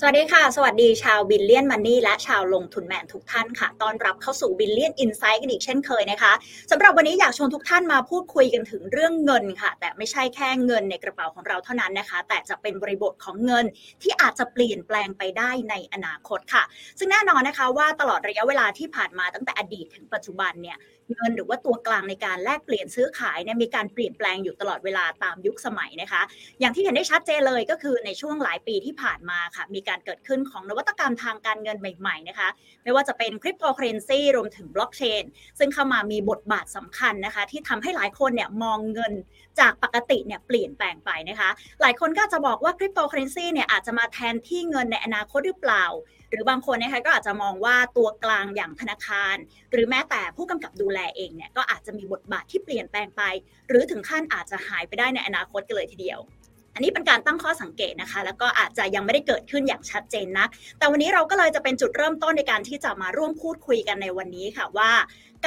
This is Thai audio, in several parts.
สวัสดีค่ะ สวัสดีชาว Billion Money และชาวลงทุนแมนทุกท่านค่ะต้อนรับเข้าสู่ Billion Insight กันอีกเช่นเคยนะคะสำหรับวันนี้อยากชวนทุกท่านมาพูดคุยกันถึงเรื่องเงินค่ะ แต่ไม่ใช่แค่เงินในกระเป๋าของเราเท่านั้นนะคะ แต่จะเป็นบริบทของเงินที่อาจจะเปลี่ยนแปลงไปได้ในอนาคตค่ะ ซึ่งแน่นอนนะคะว่าตลอดระยะเวลาที่ผ่านมาตั้งแต่อดีตถึงปัจจุบันเนี่ยเงินหรือว่าตัวกลางในการแลกเปลี่ยนซื้อขายเนี่ยมีการเปลี่ยนแปลงอยู่ตลอดเวลาตามยุคสมัยนะคะ อย่างที่เห็นได้ชัดเจนเลยก็คือในช่วงหลายปีที่ผ่านมาค่ะ มีการเกิดขึ้นของนวัตกรรมทางการเงินใหม่ๆนะคะ ไม่ว่าจะเป็นคริปโตเคอเรนซีรวมถึงบล็อกเชนซึ่งเข้ามามีบทบาทสำคัญนะคะ ที่ทำให้หลายคนเนี่ยมองเงินจากปกติเนี่ยเปลี่ยนแปลงไปนะคะ หลายคนก็จะบอกว่าคริปโตเคอเรนซีเนี่ยอาจจะมาแทนที่เงินในอนาคตหรือเปล่าหรือบางคนนะคะก็อาจจะมองว่าตัวกลางอย่างธนาคาร หรือแม้แต่ผู้กำกับดูแลเองเนี่ยก็อาจจะมีบทบาทที่เปลี่ยนแปลงไป หรือถึงขั้นอาจจะหายไปได้ในอนาคตกันเลยทีเดียว อันนี้เป็นการตั้งข้อสังเกตนะคะ แล้วก็อาจจะยังไม่ได้เกิดขึ้นอย่างชัดเจนนัก แต่วันนี้เราก็เลยจะเป็นจุดเริ่มต้นในการที่จะมาร่วมพูดคุยกันในวันนี้ค่ะว่า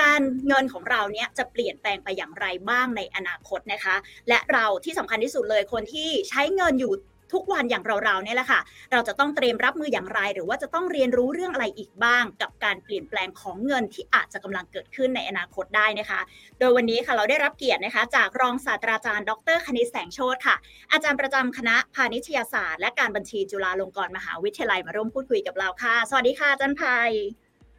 การเงินของเราเนี่ยจะเปลี่ยนแปลงไปอย่างไรบ้างในอนาคตนะคะ และเราที่สำคัญที่สุดเลยคนที่ใช้เงินอยู่ ทุกวันอย่างเราๆเนี่ยแหละค่ะ เราจะต้องเตรียมรับมืออย่างไร หรือว่าจะต้องเรียนรู้เรื่องอะไรอีกบ้าง กับการเปลี่ยนแปลงของเงินที่อาจจะกำลังเกิดขึ้นในอนาคตได้นะคะ โดยวันนี้ค่ะเราได้รับเกียรตินะคะ จากรองศาสตราจารย์ ดรคณิตแสงโชตค่ะ อาจารย์ประจำคณะพาณิชยศาสตร์ และการบัญชีจุฬาลงกรณ์มหาวิทยาลัยมาร่วมพูดคุยกับเราค่ะ สวัสดีค่ะอาจารย์ภัย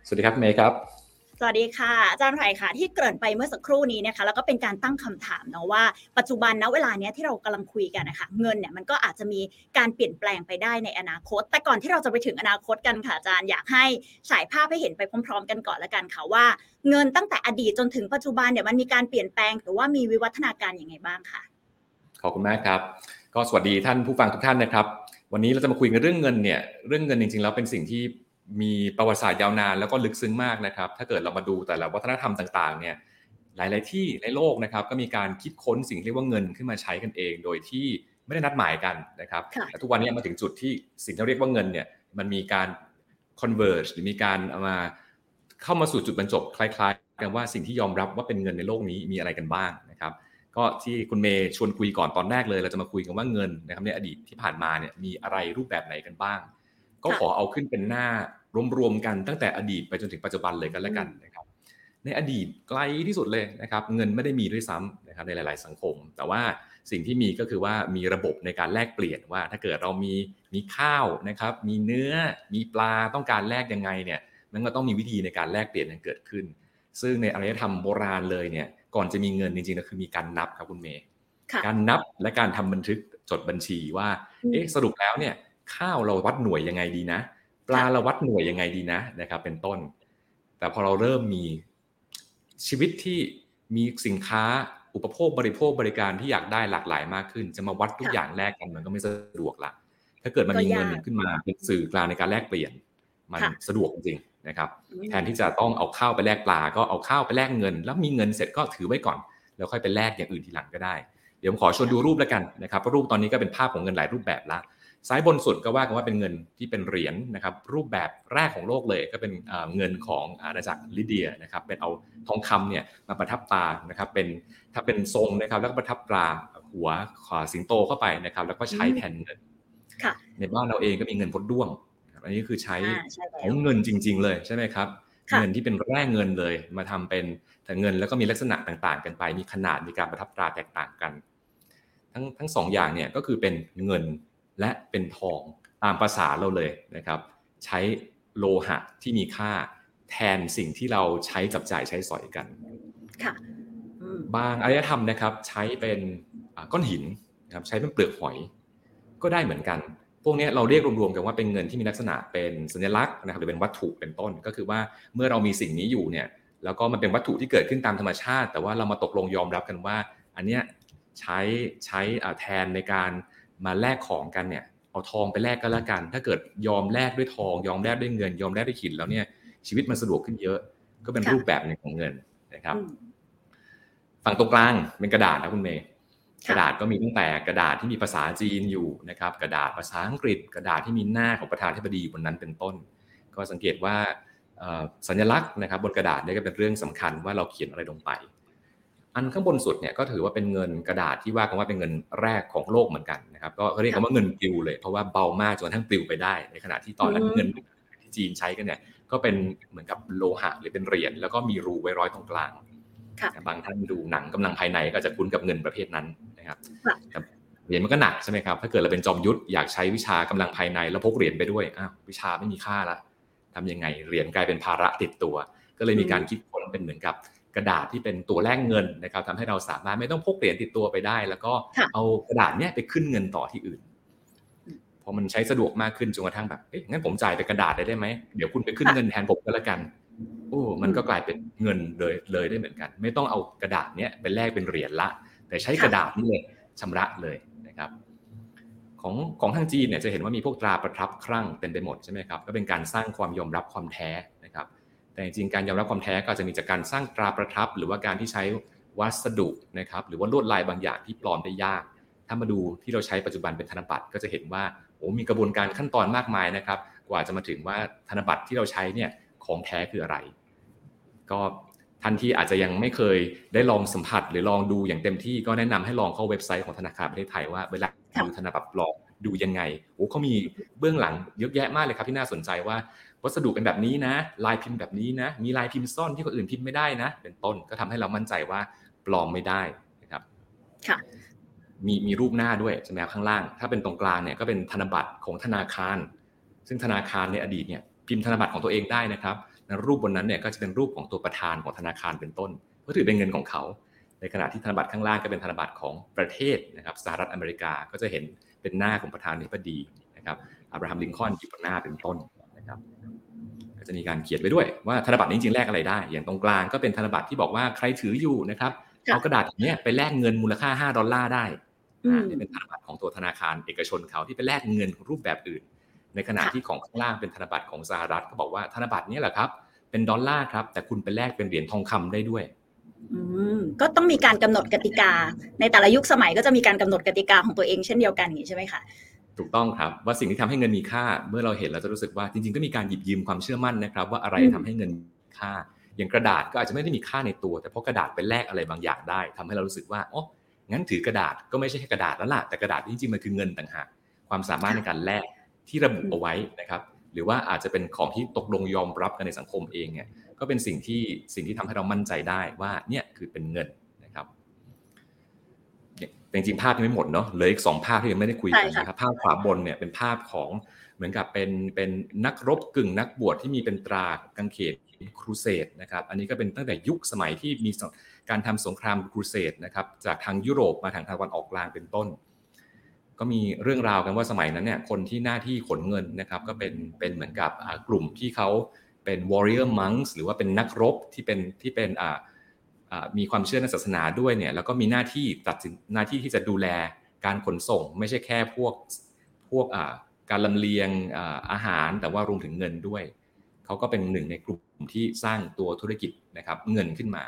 สวัสดีครับเมย์ครับ สวัสดีค่ะอาจารย์ไผ่ค่ะ ที่เกริ่นไปเมื่อสักครู่นี้นะคะแล้วก็เป็นการตั้งคำถามเนาะว่าปัจจุบันณเวลาเนี้ยที่เรากำลังคุยกันนะคะเงินเนี่ยมันก็อาจจะมีการเปลี่ยนแปลงไปได้ในอนาคต แต่ก่อนที่เราจะไปถึงอนาคตกันค่ะอาจารย์อยากให้ฉายภาพให้เห็นไปพร้อม ๆ กันก่อนละกันค่ะว่า เงินตั้งแต่อดีตจนถึงปัจจุบันเนี่ยมันมีการเปลี่ยนแปลงหรือว่ามีวิวัฒนาการอย่างไงบ้างค่ะขอบคุณมากครับ ก็สวัสดีท่านผู้ฟังทุกท่านนะครับ วันนี้เราจะมาคุยกันเรื่องเงินเนี่ยเรื่องเงินจริงๆแล้วเป็นสิ่งที่ มีประวัติศาสตร์ยาวนานแล้วก็ลึกซึ้งมากนะครับ ถ้าเกิดเรามาดูแต่ละวัฒนธรรมต่างๆเนี่ยหลาย ๆ ที่ในโลกนะครับก็มีการคิดค้นสิ่งที่เรียกว่าเงินขึ้นมาใช้กันเอง โดยที่ไม่ได้นัดหมายกันนะครับค่ะแต่ทุกวันนี้มาถึงจุดที่สิ่งที่เราเรียกว่าเงินเนี่ยมันมีการ converge หรือมีการเอามาเข้ามาสู่จุดบรรจบคล้ายๆ กันว่าสิ่งที่ยอมรับว่าเป็นเงินในโลกนี้มีอะไรกันบ้างนะครับก็ที่คุณเมย์ชวนคุยก่อนตอนแรกเลย เราจะมาคุยกันว่าเงินนะครับในอดีตที่ผ่านมาเนี่ยมีอะไรรูปแบบไหนกันบ้าง ก็ค่ะขอเอาขึ้นเป็นหน้า รวมๆกันตั้งแต่อดีตไปจนถึงปัจจุบันเลยกันแล้วกันนะครับ ในอดีตไกลที่สุดเลยนะครับ เงินไม่ได้มีด้วยซ้ำนะครับในหลาย ๆ สังคม แต่ว่าสิ่งที่มีก็คือว่ามีระบบในการแลกเปลี่ยนว่า ถ้าเกิดเรามีมีข้าวนะครับ มีเนื้อมีปลาต้องการแลกยังไงเนี่ยมันก็ต้องมีวิธีในการแลกเปลี่ยนกันเกิดขึ้น ซึ่งในอารยธรรมโบราณเลยเนี่ยก่อนจะมีเงินจริงๆก็คือมีการนับครับคุณเมย์ค่ะการนับและการทำบันทึกจดบัญชีว่าอืมเอ๊ะสรุปแล้วเนี่ยข้าวเราวัดหน่วยยังไงดีนะ ปลาเราวัดหน่วยยังไงดีนะนะครับ เป็นต้น แต่พอเราเริ่มมีชีวิตที่มีสินค้าอุปโภคบริโภคบริการที่อยากได้หลากหลายมากขึ้น จะมาวัดทุกอย่างแลกกันมันก็ไม่สะดวกละถ้าเกิดมันมีเงินขึ้นมาเป็นสื่อกลางในการแลกเปลี่ยน มันสะดวกจริงนะครับ แทนที่จะต้องเอาข้าวไปแลกปลา ก็เอาข้าวไปแลกเงิน แล้วมีเงินเสร็จก็ถือไว้ก่อน แล้วค่อยไปแลกอย่างอื่นทีหลังก็ได้ เดี๋ยวผมขอชวนดูรูปแล้วกันนะครับเพราะรูปตอนนี้ก็เป็นภาพของเงินหลายรูปแบบละ ซ้ายบนสุดก็ว่ากันว่าเป็นเงินที่เป็นเหรียญนะครับรูปแบบแรกของโลกเลยก็เป็นเอ่อเงินของอาณาจักรลิเดียนะครับเป็นเอาทองคำเนี่ยมาประทับตรานะครับเป็นถ้าเป็นทรงนะครับแล้วก็ประทับตราหัวขวาสิงโตเข้าไปนะครับ แล้วก็ใช้แทนเงินค่ะในบ้านเราเองก็มีเงินพดด้วงนะครับอันนี้คือใช้อ่าใช่แล้ของวเงินจริง ๆ เลยใช่ไหมครับค่ะเงินที่เป็นแร่เงินเลยมาทำเป็นแต่เงินแล้วก็มีลักษณะต่างๆ กันไป มีขนาดมีการประทับตราแตกต่างกัน ทั้งทั้งสองอย่างเนี่ยก็คือเป็นเงิน และเป็นทองตามภาษาเราเลยนะครับ ใช้โลหะที่มีค่าแทนสิ่งที่เราใช้จับจ่ายใช้สอยกันค่ะอืมบางอารยธรรมนะครับ ใช้เป็นอ่าก้อนหินนะครับใช้เป็นเปลือกหอย ก็ได้เหมือนกัน พวกเนี้ยเราเรียกรวมๆกันว่าเป็นเงินที่มีลักษณะเป็นสัญลักษณ์นะครับหรือเป็นวัตถุเป็นต้น ก็คือว่าเมื่อเรามีสิ่งนี้อยู่เนี่ยแล้วก็มันเป็นวัตถุที่เกิดขึ้นตามธรรมชาติ แต่ว่าเรามาตกลงยอมรับกันว่า อันเนี้ยใช้ใช้อ่าแทนในการ มาแลกของกันเนี่ยเอาทองไปแลกก็แล้วกัน ถ้าเกิดยอมแลกด้วยทองยอมแลกด้วยเงิน ยอมแลกด้วยหินแล้วเนี่ยชีวิตมันสะดวกขึ้นเยอะ ก็เป็นค่ะรูปแบบหนึ่งของเงินนะครับอืมฝั่งตรงกลางเป็นกระดาษนะคุณเมย์ค่ะกระดาษก็มีตั้งแต่กระดาษที่มีภาษาจีนอยู่นะครับ กระดาษภาษาอังกฤษ กระดาษที่มีหน้าของประธานาธิบดีบนนั้นเป็นต้น ก็สังเกตว่าเอ่อสัญลักษณ์นะครับ บนกระดาษเนี่ยก็เป็นเรื่องสำคัญว่าเราเขียนอะไรลงไป อันข้างบนสุดเนี่ยก็ถือว่าเป็นเงินกระดาษที่ว่ากันว่าเป็นเงินแรกของโลกเหมือนกันนะครับก็เรียกกันว่าเงินปลิวเลยเพราะว่าเบามากจนกระทั่งปลิวไปได้ ในขณะที่ตอนนั้นเงินที่จีนใช้กันเนี่ยก็เป็นเหมือนกับโลหะหรือเป็นเหรียญแล้วก็มีรูไว้ร้อยตรงกลางบางท่านดูหนังกำลังภายในก็จะคุ้นกับเงินประเภทนั้นนะครับเหรียญมันก็หนักใช่ไหมครับถ้าเกิดเราเป็นจอมยุทธอยากใช้วิชากำลังภายในแล้วพกเหรียญไปด้วยอ้าววิชาไม่มีค่าละทำยังไงเหรียญกลายเป็นภาระติดตัว ก็เลยมีการคิดค้นเป็นเหมือนกับ กระดาษที่เป็นตัวแลกเงินนะครับทำให้เราสามารถไม่ต้องพกเหรียญติดตัวไปได้ แล้วก็เอากระดาษเนี้ยไปขึ้นเงินต่อที่อื่นพอมันใช้สะดวกมากขึ้นจนกระทั่งแบบเอ๊ะงั้นผมจ่ายเป็นกระดาษได้ได้ไหมเดี๋ยวคุณไปขึ้นเงินแทนผมก็แล้วกันโอ้มันก็กลายเป็นเงินเลยเลยได้เหมือนกัน ไม่ต้องเอากระดาษเนี้ยไปแลกเป็นเหรียญละ แต่ใช้กระดาษนี่เลยชำระเลยนะครับของของทางจีนเนี่ยจะเห็นว่ามีพวกตราประทับครั่งเต็มไปหมดใช่ไหมครับก็เป็นการสร้างความยอมรับความแท้นะครับ แต่จริงการยอมรับความแท้ก็จะมีจากการสร้างตราประทับ หรือว่าการที่ใช้วัสดุนะครับหรือว่าลวดลายบางอย่างที่ปลอมได้ยาก ถ้ามาดูที่เราใช้ปัจจุบันเป็นธนบัตรก็จะเห็นว่าโอ้มีกระบวนการขั้นตอนมากมายนะครับ กว่าจะมาถึงว่าธนบัตรที่เราใช้เนี่ยของแท้คืออะไร ก็ท่านที่อาจจะยังไม่เคยได้ลองสัมผัส หรือลองดูอย่างเต็มที่ก็แนะนำให้ลองเข้าเว็บไซต์ของธนาคารประเทศไทยว่าเวลาดูธนบัตรปลอมดูยังไงโอ้เขามีเบื้องหลังเยอะแยะมากเลยครับที่น่าสนใจว่า วัสดุเป็นแบบนี้นะ ลายพิมพ์แบบนี้นะ มีลายพิมพ์ซ่อนที่คนอื่นพิมพ์ไม่ได้นะ เป็นต้นก็ทำให้เรามั่นใจว่าปลอมไม่ได้นะครับค่ะมีมีรูปหน้าด้วยใช่ไหมข้างล่าง ถ้าเป็นตรงกลางเนี่ยก็เป็นธนบัตรของธนาคาร ซึ่งธนาคารในอดีตเนี่ยพิมพ์ธนบัตรของตัวเองได้นะครับรูปบนนั้นเนี่ยก็จะเป็นรูปของตัวประธานของธนาคารเป็นต้น ก็ถือเป็นเงินของเขา ในขณะที่ธนบัตรข้างล่างก็เป็นธนบัตรของประเทศนะครับสหรัฐอเมริกาก็จะเห็นเป็นหน้าของประธานาธิบดีนะครับอับราฮัมลินคอล์นอยู่บนหน้าเป็นต้น นะครับก็จะมีการเขียนไว้ด้วยว่าธนบัตรนี้จริงแลกอะไรได้ อย่างตรงกลางก็เป็นธนบัตรที่บอกว่าใครถืออยู่นะครับเอากระดาษนี้ไปแลกเงินมูลค่า 5 ดอลลาร์ได้นี่เป็นธนบัตรของตัวธนาคารเอกชนเขาที่ไปแลกเงินรูปแบบอื่น ในขณะที่ของข้างล่างเป็นธนบัตรของสหรัฐก็บอกว่าธนบัตรนี้แหละครับ เป็นดอลลาร์ครับ แต่คุณไปแลกเป็นเหรียญทองคำได้ด้วยก็ต้องมีการกำหนดกติกา ในแต่ละยุคสมัยก็จะมีการกำหนดกติกาของตัวเองเช่นเดียวกันอย่างนี้ใช่ไหมคะ ถูกต้องครับว่าสิ่งที่ทำให้เงินมีค่า เมื่อเราเห็นเราจะรู้สึกว่าจริงๆก็มีการหยิบยืมความเชื่อมั่นนะครับ ว่าอะไรทำให้เงินมีค่า อย่างกระดาษก็อาจจะไม่ได้มีค่าในตัว แต่เพราะกระดาษเป็นแลกอะไรบางอย่างได้ทำให้เรารู้สึกว่าอ๋องั้นถือกระดาษก็ไม่ใช่แค่กระดาษแล้วล่ะแต่กระดาษจริงๆมันคือเงินต่างหากความสามารถในการแลกที่ระบุเอาไว้นะครับหรือว่าอาจจะเป็นของที่ตกลงยอมรับกันในสังคมเองเนี่ยก็เป็นสิ่งที่สิ่งที่ทำให้เรามั่นใจได้ว่าเนี่ยคือเป็นเงิน จริงๆภาพยังไม่หมดเนาะเหลืออีกสองภาพที่ยังไม่ได้คุยกันนะครับภาพขวาบนเนี่ยเป็นภาพของเหมือนกับเป็นเป็นนักรบกึ่งนักบวชที่มีเป็นตรากางเขนครูเสดนะครับอันนี้ก็เป็นตั้งแต่ยุคสมัยที่มีการทำสงครามครูเสดนะครับจากทางยุโรปมาทางตะวันออกกลางเป็นต้น ก็มีเรื่องราวกันว่าสมัยนั้นเนี่ยคนที่หน้าที่ขนเงินนะครับก็เป็นเป็นเหมือนกับกลุ่มที่เขาเป็น warrior monks หรือว่าเป็นนักรบที่เป็นที่เป็นอ่า มีความเชื่อในศาสนาด้วยเนี่ยแล้วก็มีหน้าที่ตัดสินหน้าที่ที่จะดูแลการขนส่ง ไม่ใช่แค่พวกพวกการลำเลียงอาหารแต่ว่ารวมถึงเงินด้วยเขาก็เป็นหนึ่งในกลุ่มที่สร้างตัวธุรกิจนะครับเงินขึ้นมา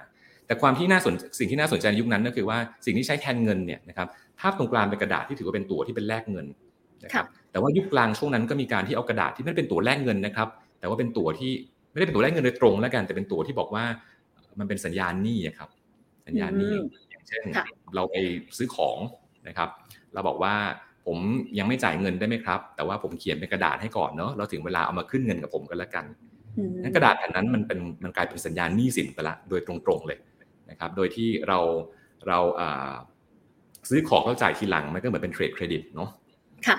แต่ความที่น่าสนสิ่งที่น่าสนใจในยุคนั้นก็คือว่าสิ่งที่ใช้แทนเงินเนี่ยนะครับภาพตรงกลางเป็นกระดาษที่ถือว่าเป็นตัวที่เป็นแลกเงินนะครับแต่ว่ายุคกลางช่วงนั้นก็มีการที่เอากระดาษที่ไม่เป็นตัวแลกเงินนะครับ แต่ว่าเป็นตัวที่ไม่ได้เป็นตัวแลกเงินโดยตรงแล้วกันแต่เป็นตัวที่บอกว่า มันเป็นสัญญาณหนี้ครับ สัญญาณหนี้อย่างเช่น เราไปซื้อของนะครับ เราบอกว่าผมยังไม่จ่ายเงินได้ไหมครับ แต่ว่าผมเขียนเป็นกระดาษให้ก่อนเนาะเราถึงเวลาเอามาขึ้นเงินกับผมกันแล้วกันนั้นกระดาษแผ่นนั้นมันเป็นมันกลายเป็นสัญญาณหนี้สินไปละโดยตรงๆเลยนะครับ โดยที่เราเราซื้อของแล้วจ่ายทีหลังมันก็เหมือนเป็น trade credit เนาะค่ะ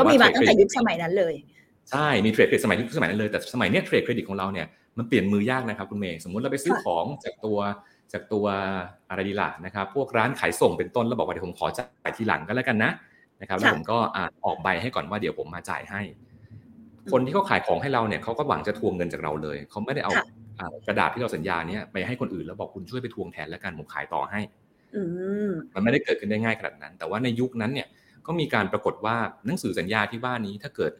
ก็มีมาตั้งแต่ยุคสมัยนั้นเลย ใช่มี trade credit สมัยยุคสมัยนั้นเลยแต่สมัยนี้ trade credit ของเราเนี่ย มันเปลี่ยนมือยากนะครับคุณเมย์สมมุติเราไปซื้อของจากตัวจากตัวอะไรดีล่ะนะครับ พวกร้านขายส่งเป็นต้นแล้วบอกว่าเดี๋ยวผมขอจ่ายทีหลังก็แล้วกันนะนะครับ แล้วผมก็ออกใบให้ก่อนว่าเดี๋ยวผมมาจ่ายให้ คนที่เขาขายของให้เราเนี่ยเขาก็หวังจะทวงเงินจากเราเลยเขาไม่ได้เอากระดาษที่เราสัญญาเนี้ยไปให้คนอื่นแล้วบอกคุณช่วยไปทวงแทนแล้วกันผมขายต่อให้มันไม่ได้เกิดขึ้นได้ง่ายขนาดนั้น แต่ว่าในยุคนั้นเนี่ยก็มีการปรากฏว่าหนังสือสัญญาที่ว่านี้ถ้าเกิด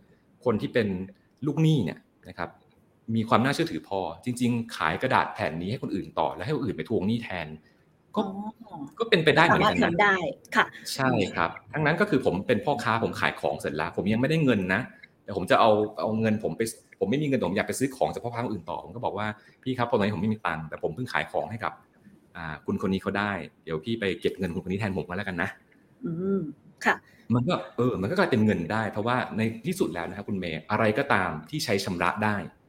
คนที่เป็นลูกหนี้เนี่ยนะครับ มีความน่าเชื่อถือพอ จริง ๆ ขายกระดาษแผ่นนี้ให้คนอื่นต่อ แล้วให้คนอื่นไปทวงหนี้แทน ก็ก็เป็นไปได้เหมือนกันนะได้ค่ะ ใช่ครับทั้งนั้นก็คือผมเป็นพ่อค้าผมขายของเสร็จแล้ว ผมยังไม่ได้เงินนะแต่ผมจะเอาเอาเงินผมไปผมไม่มีเงินผมอยากไปซื้อของจากพ่อค้าอื่นต่อผมก็บอกว่าพี่ครับตอนนี้ผมไม่มีตังค์แต่ผมเพิ่งขายของให้กับ อ่า คุณคนนี้เขาได้ เดี๋ยวพี่ไปเก็บเงินคุณคนนี้แทนผมมาแล้วกันนะอืมค่ะ มันก็เออ มันก็กลายเป็นเงินได้ เพราะว่าในที่สุดแล้วนะครับคุณเมย์อะไรก็ตามที่ใช้ชำระได้ค่ะ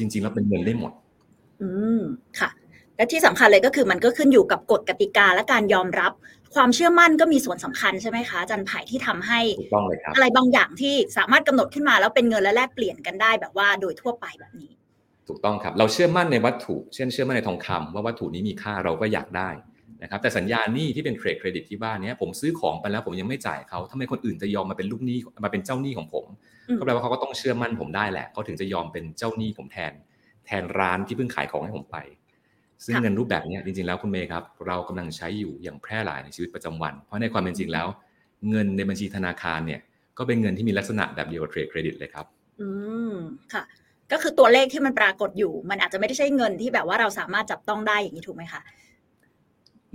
จริงๆแล้วเป็นเงินได้หมด อืมค่ะ และที่สำคัญเลยก็คือมันก็ขึ้นอยู่กับกฎกติกาและการยอมรับ ความเชื่อมั่นก็มีส่วนสำคัญใช่ไหมคะอาจันไผ่ที่ทำให้ถูกต้องเลยครับอะไรบางอย่างที่สามารถกำหนดขึ้นมาแล้วเป็นเงินและแลกเปลี่ยนกันได้แบบว่าโดยทั่วไปแบบนี้ ถูกต้องครับ เราเชื่อมั่นในวัตถุ เช่นเชื่อมั่นในทองคำว่าวัตถุนี้มีค่าเราก็อยากได้ นะครับแต่สัญญาหนี้ที่เป็นเทรดเครดิตที่บ้านเนี้ยผมซื้อของไปแล้วผมยังไม่จ่ายเขาทำไมคนอื่นจะยอมมาเป็นลูกหนี้มาเป็นเจ้าหนี้ของผมอืมก็แปลว่าเขาก็ต้องเชื่อมั่นผมได้แหละเขาถึงจะยอมเป็นเจ้าหนี้ผมแทน แทนร้านที่เพิ่งขายของให้ผมไป ซึ่งเงินรูปแบบเนี้ยจริงๆแล้วคุณเมย์ครับ เรากำลังใช้อยู่อย่างแพร่หลายในชีวิตประจำวัน เพราะในความเป็นจริงแล้ว เงินในบัญชีธนาคารเนี่ยก็เป็นเงินที่มีลักษณะแบบเดียวกับเทรดเครดิตเลยครับ อืมค่ะก็คือตัวเลขที่มันปรากฏอยู่ มันอาจจะไม่ได้ใช่เงินที่แบบว่าเราสามารถจับต้องได้อย่างนี้ถูกไหมคะ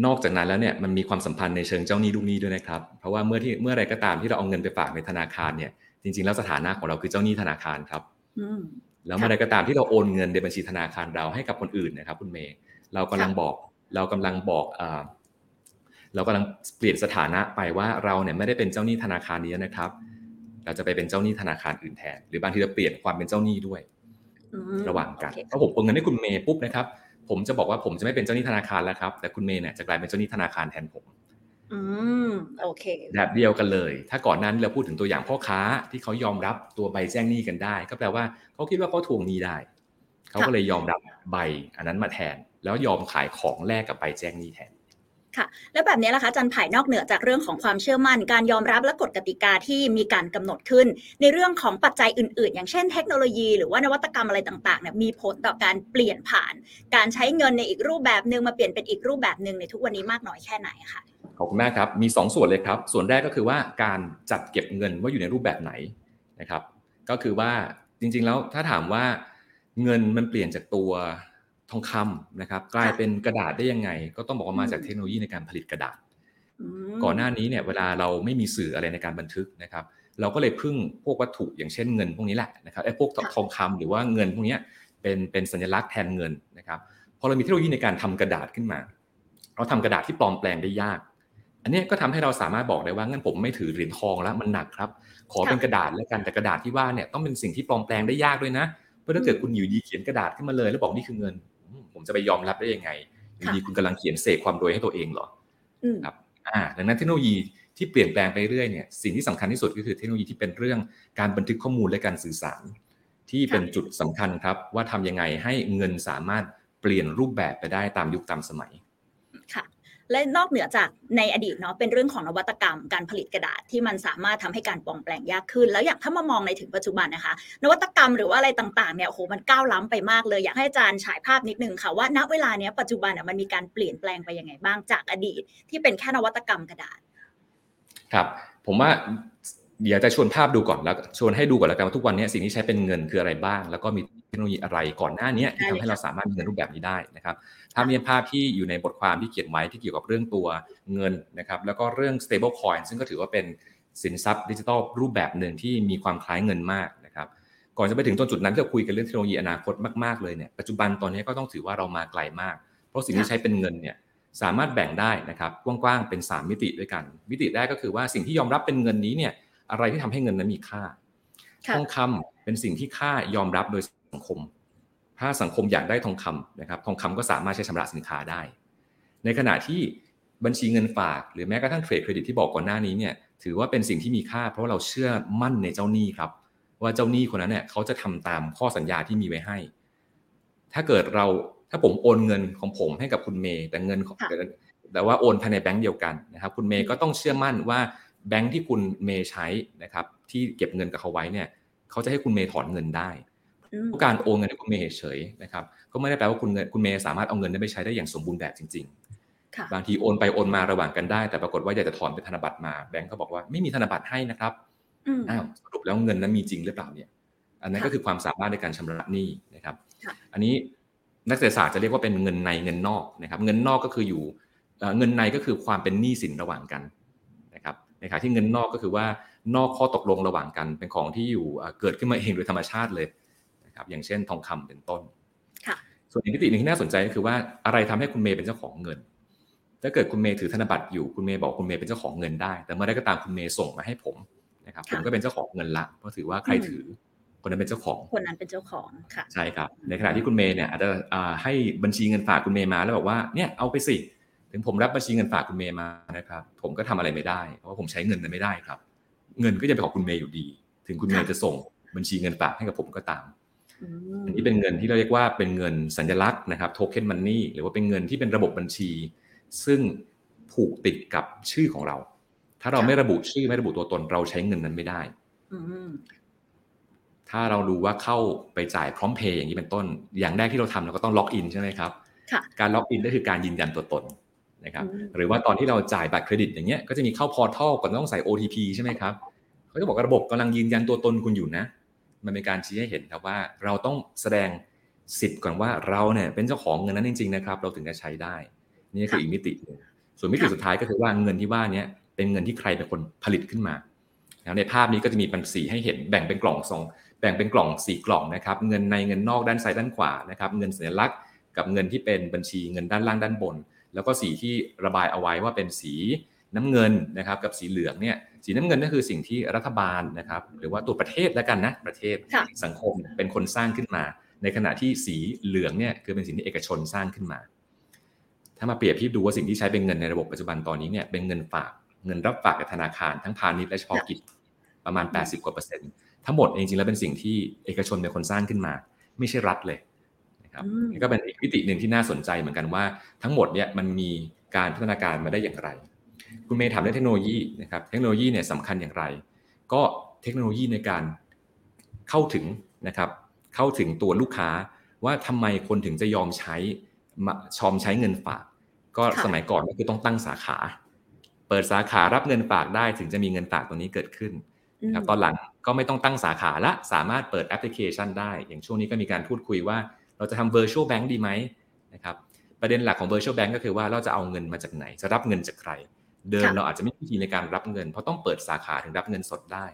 นอกจากนั้นแล้วเนี่ยมันมีความสัมพันธ์ในเชิงเจ้าหนี้ลูกหนี้ด้วยนะครับ เพราะว่าเมื่อที่เมื่อไรก็ตามที่เราเอาเงินไปฝากในธนาคารเนี่ยจริง ๆ แล้วสถานะของเราคือเจ้าหนี้ธนาคารครับอืมแล้วเมื่อไรก็ตามที่เราโอนเงินในบัญชีธนาคารเราให้กับคนอื่นนะครับ คุณเมย์เรากำลังบอกเรากำลังบอกเอ่อเรากำลังเปลี่ยนสถานะไปว่าเราเนี่ยไม่ได้เป็นเจ้าหนี้ธนาคารนี้นะครับ เราจะไปเป็นเจ้าหนี้ธนาคารอื่นแทน หรือ บางทีเราเปลี่ยนความเป็นเจ้าหนี้ด้วยอืมระหว่างกันโอเคถ้าผมโอนเงินให้คุณเมย์ปุ๊บนะครับ ผมจะบอกว่าผมจะไม่เป็นเจ้าหนี้ธนาคารแล้วครับ แต่คุณเมย์เนี่ยจะกลายเป็นเจ้าหนี้ธนาคารแทนผม อืมโอเคแบบเดียวกันเลย ถ้าก่อนหนั้นเราพูดถึงตัวอย่างพ่อค้าที่เขายอมรับตัวใบแจ้งหนี้กันได้ ก็แปลว่าเขาคิดว่าเขาทวงหนี้ได้เขาก็เลยยอมรับใบอันนั้นมาแทน แล้วยอมขายของแลกกับใบแจ้งหนี้แทน ค่ะแล้วแบบนี้ล่ะคะจันไผ่นอกเหนือจากเรื่องของความเชื่อมั่น การยอมรับและกฎกติกาที่มีการกำหนดขึ้น ในเรื่องของปัจจัยอื่น ๆ อย่างเช่นเทคโนโลยีหรือว่านวัตกรรมอะไรต่างๆเนี่ยมีผลต่อการเปลี่ยนผ่าน การใช้เงินในอีกรูปแบบหนึ่งมาเปลี่ยนเป็นอีกรูปแบบหนึ่งในทุกวันนี้มากน้อยแค่ไหนคะขอบคุณมากครับมี 2ส่วนเลยครับ ส่วนแรกก็คือว่าการจัดเก็บเงินว่าอยู่ในรูปแบบไหนนะครับ ก็คือว่าจริงๆแล้วถ้าถามว่าเงินมันเปลี่ยนจากตัว ทองคำนะครับ กลายเป็นกระดาษได้ยังไง ก็ต้องบอกว่ามาจากเทคโนโลยีในการผลิตกระดาษอืมก่อนหน้านี้เนี่ยเวลาเราไม่มีสื่ออะไรในการบันทึกนะครับ เราก็เลยพึ่งพวกวัตถุอย่างเช่นเงินพวกนี้แหละนะครับไอ้พวกทองคำหรือว่าเงินพวกเนี้ยเป็นเป็นสัญลักษณ์แทนเงินนะครับพอเรามีเทคโนโลยีในการทำกระดาษขึ้นมา เราทำกระดาษที่ปลอมแปลงได้ยาก อันเนี้ยก็ทำให้เราสามารถบอกได้ว่างั้นผมไม่ถือเหรียญทองแล้วมันหนักครับ ขอเป็นกระดาษแล้วกันแต่กระดาษที่ว่าเนี่ยต้องเป็นสิ่งที่ปลอมแปลงได้ยากด้วยนะเพราะถ้าเกิดคุณอยู่ดีเขียนกระดาษขึ้นมาเลย แล้วบอกนี่คือเงินอืม ผมจะไปยอมรับได้ยังไงอยู่ดีคุณกำลังเขียนเสกความรวยให้ตัวเองเหรออืมครับอ่าดังนั้นเทคโนโลยีที่เปลี่ยนแปลงไปเรื่อยเนี่ยสิ่งที่สำคัญที่สุดก็คือเทคโนโลยีที่เป็นเรื่องการบันทึกข้อมูลและการสื่อสาร ที่เป็นจุดสำคัญครับว่าทำยังไงให้เงินสามารถเปลี่ยนรูปแบบไปได้ตามยุคตามสมัยค่ะ และนอกเหนือจากในอดีตเนาะเป็นเรื่องของนวัตกรรมการผลิตกระดาษที่มันสามารถทำให้การปลอมแปลงยากขึ้น แล้วอย่างถ้ามามองในถึงปัจจุบันนะคะ นวัตกรรมหรือว่าอะไรต่างๆเนี่ยโอ้โหมันก้าวล้ำไปมากเลยอยากให้อาจารย์ฉายภาพนิดนึงค่ะว่าณเวลาเนี้ยปัจจุบันอะมันมีการเปลี่ยนแปลงไปยังไงบ้างจากอดีต ที่เป็นแค่นวัตกรรมกระดาษ ครับ ผมว่า เดี๋ยวจะชวนภาพดูก่อนแล้วชวนให้ดูก่อนแล้วกันว่าทุกวันนี้สิ่งที่ใช้เป็นเงินคืออะไรบ้าง แล้วก็มีเทคโนโลยีอะไรก่อนหน้านี้ที่ทำให้เราสามารถมีเงินรูปแบบนี้ได้นะครับภาพนี้เป็นภาพที่อยู่ในบทความที่เขียนไว้ที่เกี่ยวกับเรื่องตัวเงินนะครับแล้วก็เรื่อง stable coin ซึ่งก็ถือว่าเป็นสินทรัพย์ดิจิทัลรูปแบบหนึ่งที่มีความคล้ายเงินมากนะครับก่อนจะไปถึงตรงจุดนั้นที่เราคุยกันเรื่องเทคโนโลยีอนาคตมากๆเลยเนี่ยปัจจุบันตอนนี้ก็ต้องถือว่าเรามาไกลมาก เพราะสิ่งที่ใช้เป็นเงินเนี่ยสามารถแบ่งได้นะครับกว้างๆเป็น 3 มิติด้วยกัน มิติแรกก็คือว่าสิ่งที่ยอมรับเป็นเงินนี้เนี่ย อะไรที่ทำให้เงินนั้นมีค่าค่ะทองคำเป็นสิ่งที่ค่ายอมรับโดยสังคม ถ้าสังคมอยากได้ทองคำนะครับ ทองคำก็สามารถใช้ชำระสินค้าได้ ในขณะที่บัญชีเงินฝากหรือแม้กระทั่งเทรดเครดิตที่บอกก่อนหน้านี้เนี่ยถือว่าเป็นสิ่งที่มีค่า เพราะว่าเราเชื่อมั่นในเจ้าหนี้ครับ ว่าเจ้าหนี้คนนั้นเนี่ยเขาจะทำตามข้อสัญญาที่มีไว้ให้ ถ้าเกิดเราถ้าผมโอนเงินของผมให้กับคุณเมย์แต่เงินของค่ะแต่ว่าโอนภายในแบงก์เดียวกันนะครับ คุณเมย์ก็ต้องเชื่อมั่นว่า แบงก์ที่คุณเมย์ใช้นะครับที่เก็บเงินกับเขาไว้เนี่ยเขาจะให้คุณเมย์ถอนเงินได้อืมการโอนเงินให้คุณเมย์เฉยๆนะครับก็ไม่ได้แปลว่าคุณเงินคุณเมย์สามารถเอาเงินนั้นไปใช้ได้อย่างสมบูรณ์แบบจริงค่ะๆบางทีโอนไปโอนมาระหว่างกันได้ แต่ปรากฏว่าอยากจะถอนเป็นธนบัตรมาแบงก์ก็บอกว่าไม่มีธนบัตรให้นะครับอืมอ้าวสรุปแล้วเงินนั้นมีจริงหรือเปล่าเนี่ย อันนั้นค่ะก็คือความสามารถในการชำระหนี้นะครับค่ะอันนี้นักเศรษฐศาสตร์จะเรียกว่าเป็นเงินในเงินนอกนะครับ เงินนอกก็คืออยู่เอ่อเงินในก็คือความเป็นหนี้สินระหว่างกันนะครับ ในขณะที่เงินนอกก็คือว่านอกข้อตกลงระหว่างกันเป็นของที่อยู่เอ่อเกิดขึ้นมาเองโดยธรรมชาติเลยนะครับอย่างเช่นทองคำเป็นต้นค่ะส่วนอีกมิติหนึ่งที่น่าสนใจก็คือว่าอะไรทำให้คุณเมย์เป็นเจ้าของเงิน ถ้าเกิดคุณเมย์ถือธนบัตรอยู่คุณเมย์บอกคุณเมย์เป็นเจ้าของเงินได้ แต่เมื่อไรก็ตามคุณเมย์ส่งมาให้ผมนะครับผมก็เป็นเจ้าของเงินละเพราะถือว่าใครถือคนนั้นเป็นเจ้าของคนนั้นเป็นเจ้าของค่ะใช่ครับ ในขณะที่คุณเมย์เนี่ยอาจจะให้บัญชีเงินฝากคุณเมย์มาแล้วบอกว่าเนี่ยเอาไปสิ ถึงผมรับบัญชีเงินฝากคุณเมย์มานะครับ ผมก็ทำอะไรไม่ได้เพราะว่าผมใช้เงินนั้นไม่ได้ครับ เงินก็จะเป็นของคุณเมย์อยู่ดี ถึงคุณเมย์จะส่งบัญชีเงินฝากให้กับผมก็ตามอันนี้เป็นเงินที่เราเรียกว่าเป็นเงินสัญลักษณ์นะครับโทเค็นมันนี่หรือว่าเป็นเงินที่เป็นระบบบัญชี ซึ่งผูกติดกับชื่อของเรา ถ้าเราไม่ระบุชื่อไม่ระบุตัวตนเราใช้เงินนั้นไม่ได้ถ้าเรารู้ว่าเข้าไปจ่ายพร้อมเพย์อย่างนี้เป็นต้น อย่างแรกที่เราทำเราก็ต้อง login ใช่ไหมครับ การ login ก็คือการยืนยันตัวตน นะครับหรือว่าตอนที่เราจ่ายบัตรเครดิตอย่างเงี้ยก็จะมีเข้า portal ก่อนต้องใส่ OTP ใช่ไหมครับเขาจะบอกระบบกำลังยืนยันตัวตนคุณอยู่นะ มันเป็นการชี้ให้เห็นครับว่าเราต้องแสดงสิทธิ์ก่อนว่าเราเนี่ยเป็นเจ้าของเงินนั้นจริงๆนะครับเราถึงจะใช้ได้ นี่คืออีกมิติหนึ่งส่วนมิติสุดท้ายก็คือว่าเงินที่ว่านี้เป็นเงินที่ใครเป็นคนผลิตขึ้นมาในภาพนี้ก็จะมีปันสีให้เห็นแบ่งเป็นกล่องสองแบ่งเป็นกล่องสีกล่องนะครับเงินในเงินนอกด้านซ้ายด้านขวานะครับเงินสัญลักษณ์กับเงินที่เป็นบัญชีเงินด้านล่างด้านบน แล้วก็สีที่ระบายเอาไว้ว่าเป็นสีน้ำเงินนะครับกับสีเหลืองเนี่ยสีน้ำเงินก็คือสิ่งที่รัฐบาลนะครับหรือว่าตัวประเทศแล้วกันนะประเทศสังคมเป็นคนสร้างขึ้นมา ในขณะที่สีเหลืองเนี่ยคือเป็นสิ่งที่เอกชนสร้างขึ้นมา ถ้ามาเปรียบเทียบดูว่าสิ่งที่ใช้เป็นเงินในระบบปัจจุบันตอนนี้เนี่ยเป็นเงินฝากเงินรับฝากกับธนาคารทั้งพาณิชย์และเฉพาะกิจประมาณ 80กว่าเปอร์เซ็นต์ทั้งหมดจริงๆแล้วเป็นสิ่งที่เอกชนเป็นคนสร้างขึ้นมา ไม่ใช่รัฐเลยนะ ครับนี่ก็เป็นอีกมิติหนึ่งที่น่าสนใจเหมือนกันว่าทั้งหมดเนี่ยมันมีการพัฒนาการมาได้อย่างไร คุณเมย์ถามเรื่องเทคโนโลยีนะครับเทคโนโลยีเนี่ยสำคัญอย่างไร ก็เทคโนโลยีในการเข้าถึงนะครับเข้าถึงตัวลูกค้าว่าทำไมคนถึงจะยอมใช้ชอมใช้เงินฝาก ก็สมัยก่อนก็คือต้องตั้งสาขา เปิดสาขารับเงินฝากได้ถึงจะมีเงินฝากตัวนี้เกิดขึ้นครับตอนหลังก็ไม่ต้องตั้งสาขาละสามารถเปิดแอปพลิเคชันได้ อย่างช่วงนี้ก็มีการพูดคุยว่า เราจะทำ virtual bank ดีไหมนะครับประเด็นหลักของ virtual bank ก็คือว่าเราจะเอาเงินมาจากไหน จะรับเงินจากใคร เดิมเราอาจจะไม่มีวิธีในการรับเงิน เพราะต้องเปิดสาขาถึงรับเงินสดได้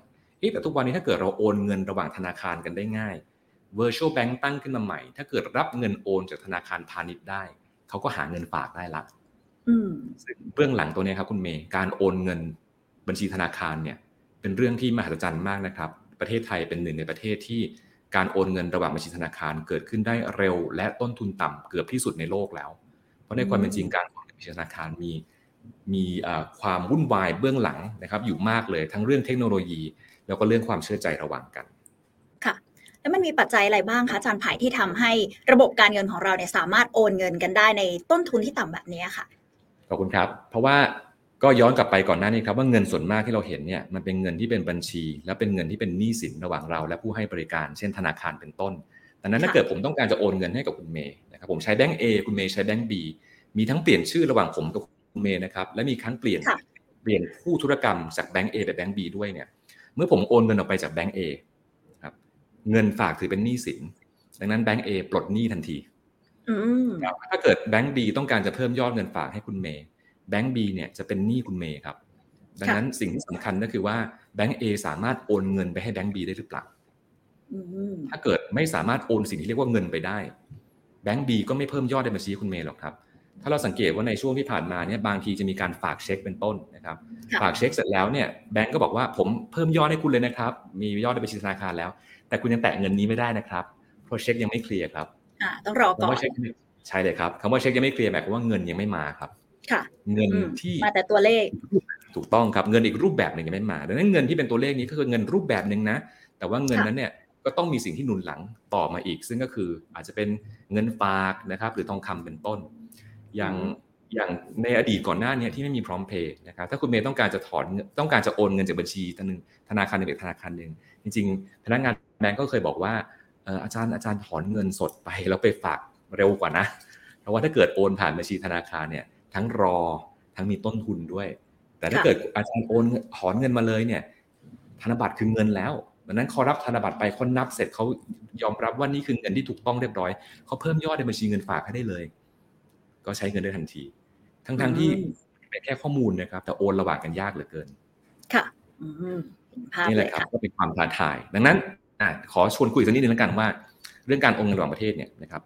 แต่ทุกวันนี้ถ้าเกิดเราโอนเงินระหว่างธนาคารกันได้ง่าย virtual bank ตั้งขึ้นมาใหม่ ถ้าเกิดรับเงินโอนจากธนาคารพาณิชย์ได้เขาก็หาเงินฝากได้ละซึ่งเบื้องหลังตัวนี้ครับคุณเมย์การโอนเงินบัญชีธนาคารเนี่ยเป็นเรื่องที่มหัศจรรย์มากนะครับ ประเทศไทยเป็นหนึ่งในประเทศที่ การโอนเงินระหว่างบัญชีธนาคารเกิดขึ้นได้เร็ว และต้นทุนต่ำเกือบที่สุดในโลกแล้ว เพราะในความเป็นจริงการโอนเงินบัญชีธนาคารมีมีความวุ่นวายเบื้องหลังนะครับอยู่มากเลยทั้งเรื่องเทคโนโลยี แล้วก็เรื่องความเชื่อใจระหว่างกันค่ะแล้วมันมีปัจจัยอะไรบ้างคะอาจารย์ไผ่ที่ทำให้ระบบการเงินของเราเนี่ยสามารถโอนเงินกันได้ในต้นทุนที่ต่ำแบบนี้ค่ะขอบคุณครับ เพราะว่า ก็ย้อนกลับไปก่อนหน้านี้ครับว่าเงินส่วนมากที่เราเห็นเนี่ยมันเป็นเงินที่เป็นบัญชี และเป็นเงินที่เป็นหนี้สินระหว่างเรา และผู้ให้บริการเช่นธนาคารเป็นต้นดังนั้นถ้าเกิดผมต้องการจะโอนเงินให้กับคุณเมย์นะครับผมใช้แบงก์เอคุณเมย์ใช้แบงก์บีมีทั้งเปลี่ยนชื่อระหว่างผมกับคุณเมย์นะครับและมีครั้งเปลี่ยนเปลี่ยนผู้ธุรกรรมจากแบงก์เอไปแบงก์บีด้วยเนี่ยเมื่อผมโอนเงินออกไปจากแบงก์เอครับเงินฝากถือเป็นหนี้สิน ดังนั้นแบงก์เอปลดหนี้ทันทีถ้าเกิดแบงก์บีต้องการจะเพิ่มยอดเงินฝากให้คุณเมย์ แบงก์บีเนี่ยจะเป็นหนี้คุณเมย์ครับ ดังนั้นสิ่งที่สำคัญก็คือว่าแบงก์เอสามารถโอนเงินไปให้แบงก์บีได้หรือเปล่าถ้าเกิดไม่สามารถโอนสิ่งที่เรียกว่าเงินไปได้ แบงก์บีก็ไม่เพิ่มยอดในบัญชีคุณเมย์หรอกครับ ถ้าเราสังเกตว่าในช่วงที่ผ่านมาเนี่ยบางทีจะมีการฝากเช็คเป็นต้นนะครับ ฝากเช็คเสร็จแล้วเนี่ยแบงก์ก็บอกว่าผมเพิ่มยอดให้คุณเลยนะครับ มียอดในบัญชีธนาคารแล้ว แต่คุณยังแตะเงินนี้ไม่ได้นะครับเพราะเช็คยังไม่เคลียร์ครับต้องรอก่อนใช่เลยครับคำว่าเช็คยังไม่เคลียร์หมายความว่าเงินยังไม่มาครับ เงินที่มาแต่ตัวเลข ถูกต้องครับเงินอีกรูปแบบหนึ่งยังไม่มาดังนั้นเงินที่เป็นตัวเลขนี้ก็คือเงินรูปแบบหนึ่งนะ แต่ว่าเงินนั้นเนี่ยก็ต้องมีสิ่งที่หนุนหลังต่อมาอีก ซึ่งก็คืออาจจะเป็นเงินฝากนะครับหรือทองคำเป็นต้น อย่างอย่างในอดีตก่อนหน้านี้ที่ไม่มีพร้อมเพย์นะครับถ้าคุณเมย์ต้องการจะถอนต้องการจะโอนเงินจากบัญชีธนึงธนาคารหนึ่งธนาคารหนึ่งจริงๆ พนักงานแบงก์ก็เคยบอกว่าอาจารย์อาจารย์ถอนเงินสดไปแล้วไปฝากเร็วกว่านะ เพราะว่าถ้าเกิดโอนผ่านบัญชีธนาคารเนี่ย ทั้งรอทั้งมีต้นทุนด้วย แต่ถ้าเกิดอาจารย์โอนถอนเงินมาเลยเนี่ยธนบัตรคือเงินแล้วดังนั้นเขารับธนบัตรไปเขานับเสร็จเขายอมรับว่านี่คือเงินที่ถูกต้องเรียบร้อยเขาเพิ่มยอดในบัญชีเงินฝากให้ได้เลย ก็ใช้เงินได้ทันที ทั้งๆทที่เป็นแค่ข้อมูลนะครับ แต่โอนระหว่างกันยากเหลือเกิน ค่ะนี่แหละครับก็เป็นความท้าทาย ดังนั้นขอชวนคุยสักนิดนึงแล้วกันว่า เรื่องการโอนเงินระหว่างประเทศเนี่ยนะครับ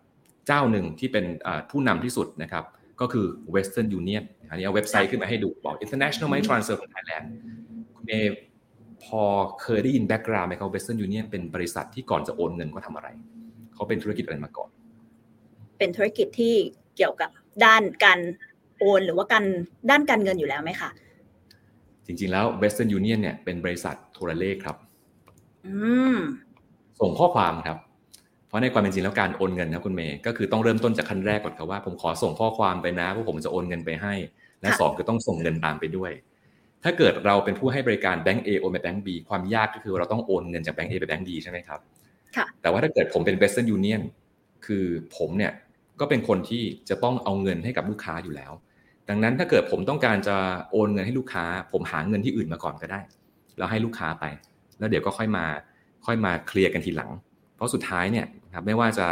เจ้าหนึ่งที่เป็นผู้นำที่สุดนะครับ ก็คือ Western Union อันนี้เอาเว็บไซต์ขึ้นมาให้ดูบอก International Money Transfer ของ Thailand คุณเมย์พอเคยได้ยิน background ไหมครับ Western Union เป็นบริษัทที่ก่อนจะโอนเงินเขาทำอะไร เขาเป็นธุรกิจอะไรมาก่อน เป็นธุรกิจที่เกี่ยวกับด้านการโอนหรือว่าการด้านการเงินอยู่แล้วไหมคะจริงๆแล้ว Western Union เนี่ยเป็นบริษัทโทรเลขครับส่งข้อความครับเพ ราะในความเป็นจริงแล้วการโอนเงินนะคุณเมย์ก็คือต้องเริ่มต้นจากขั้นแรกก่อนครับว่าผมขอส่งข้อความไปนะเพราะผมจะโอนเงินไปให้ และสองคือต้องส่งเงินตามไปด้วย ถ้าเกิดเราเป็นผู้ให้บริการแบงก์ A โอนไปแบงก์ B ความยากก็คือเราต้องโอนเงินจากแบงก์ A ไปแบงก์ B ใช่ไหมครับแต่ว่าถ้าเกิดผมเป็น Western Union คือผมเนี่ยก็เป็นคนที่จะต้องเอาเงินให้กับลูกค้าอยู่แล้ว ดังนั้นถ้าเกิดผมต้องการจะโอนเงินให้ลูกค้า ผมหาเงินที่อื่นมาก่อนก็ได้ แล้วให้ลูกค้าไป แล้วเดี๋ยวก็ค่อยมาค่อยมาเคลียร์กันทีหลัง เพราะสุดท้ายเนี่ยครับไม่ว่าจะ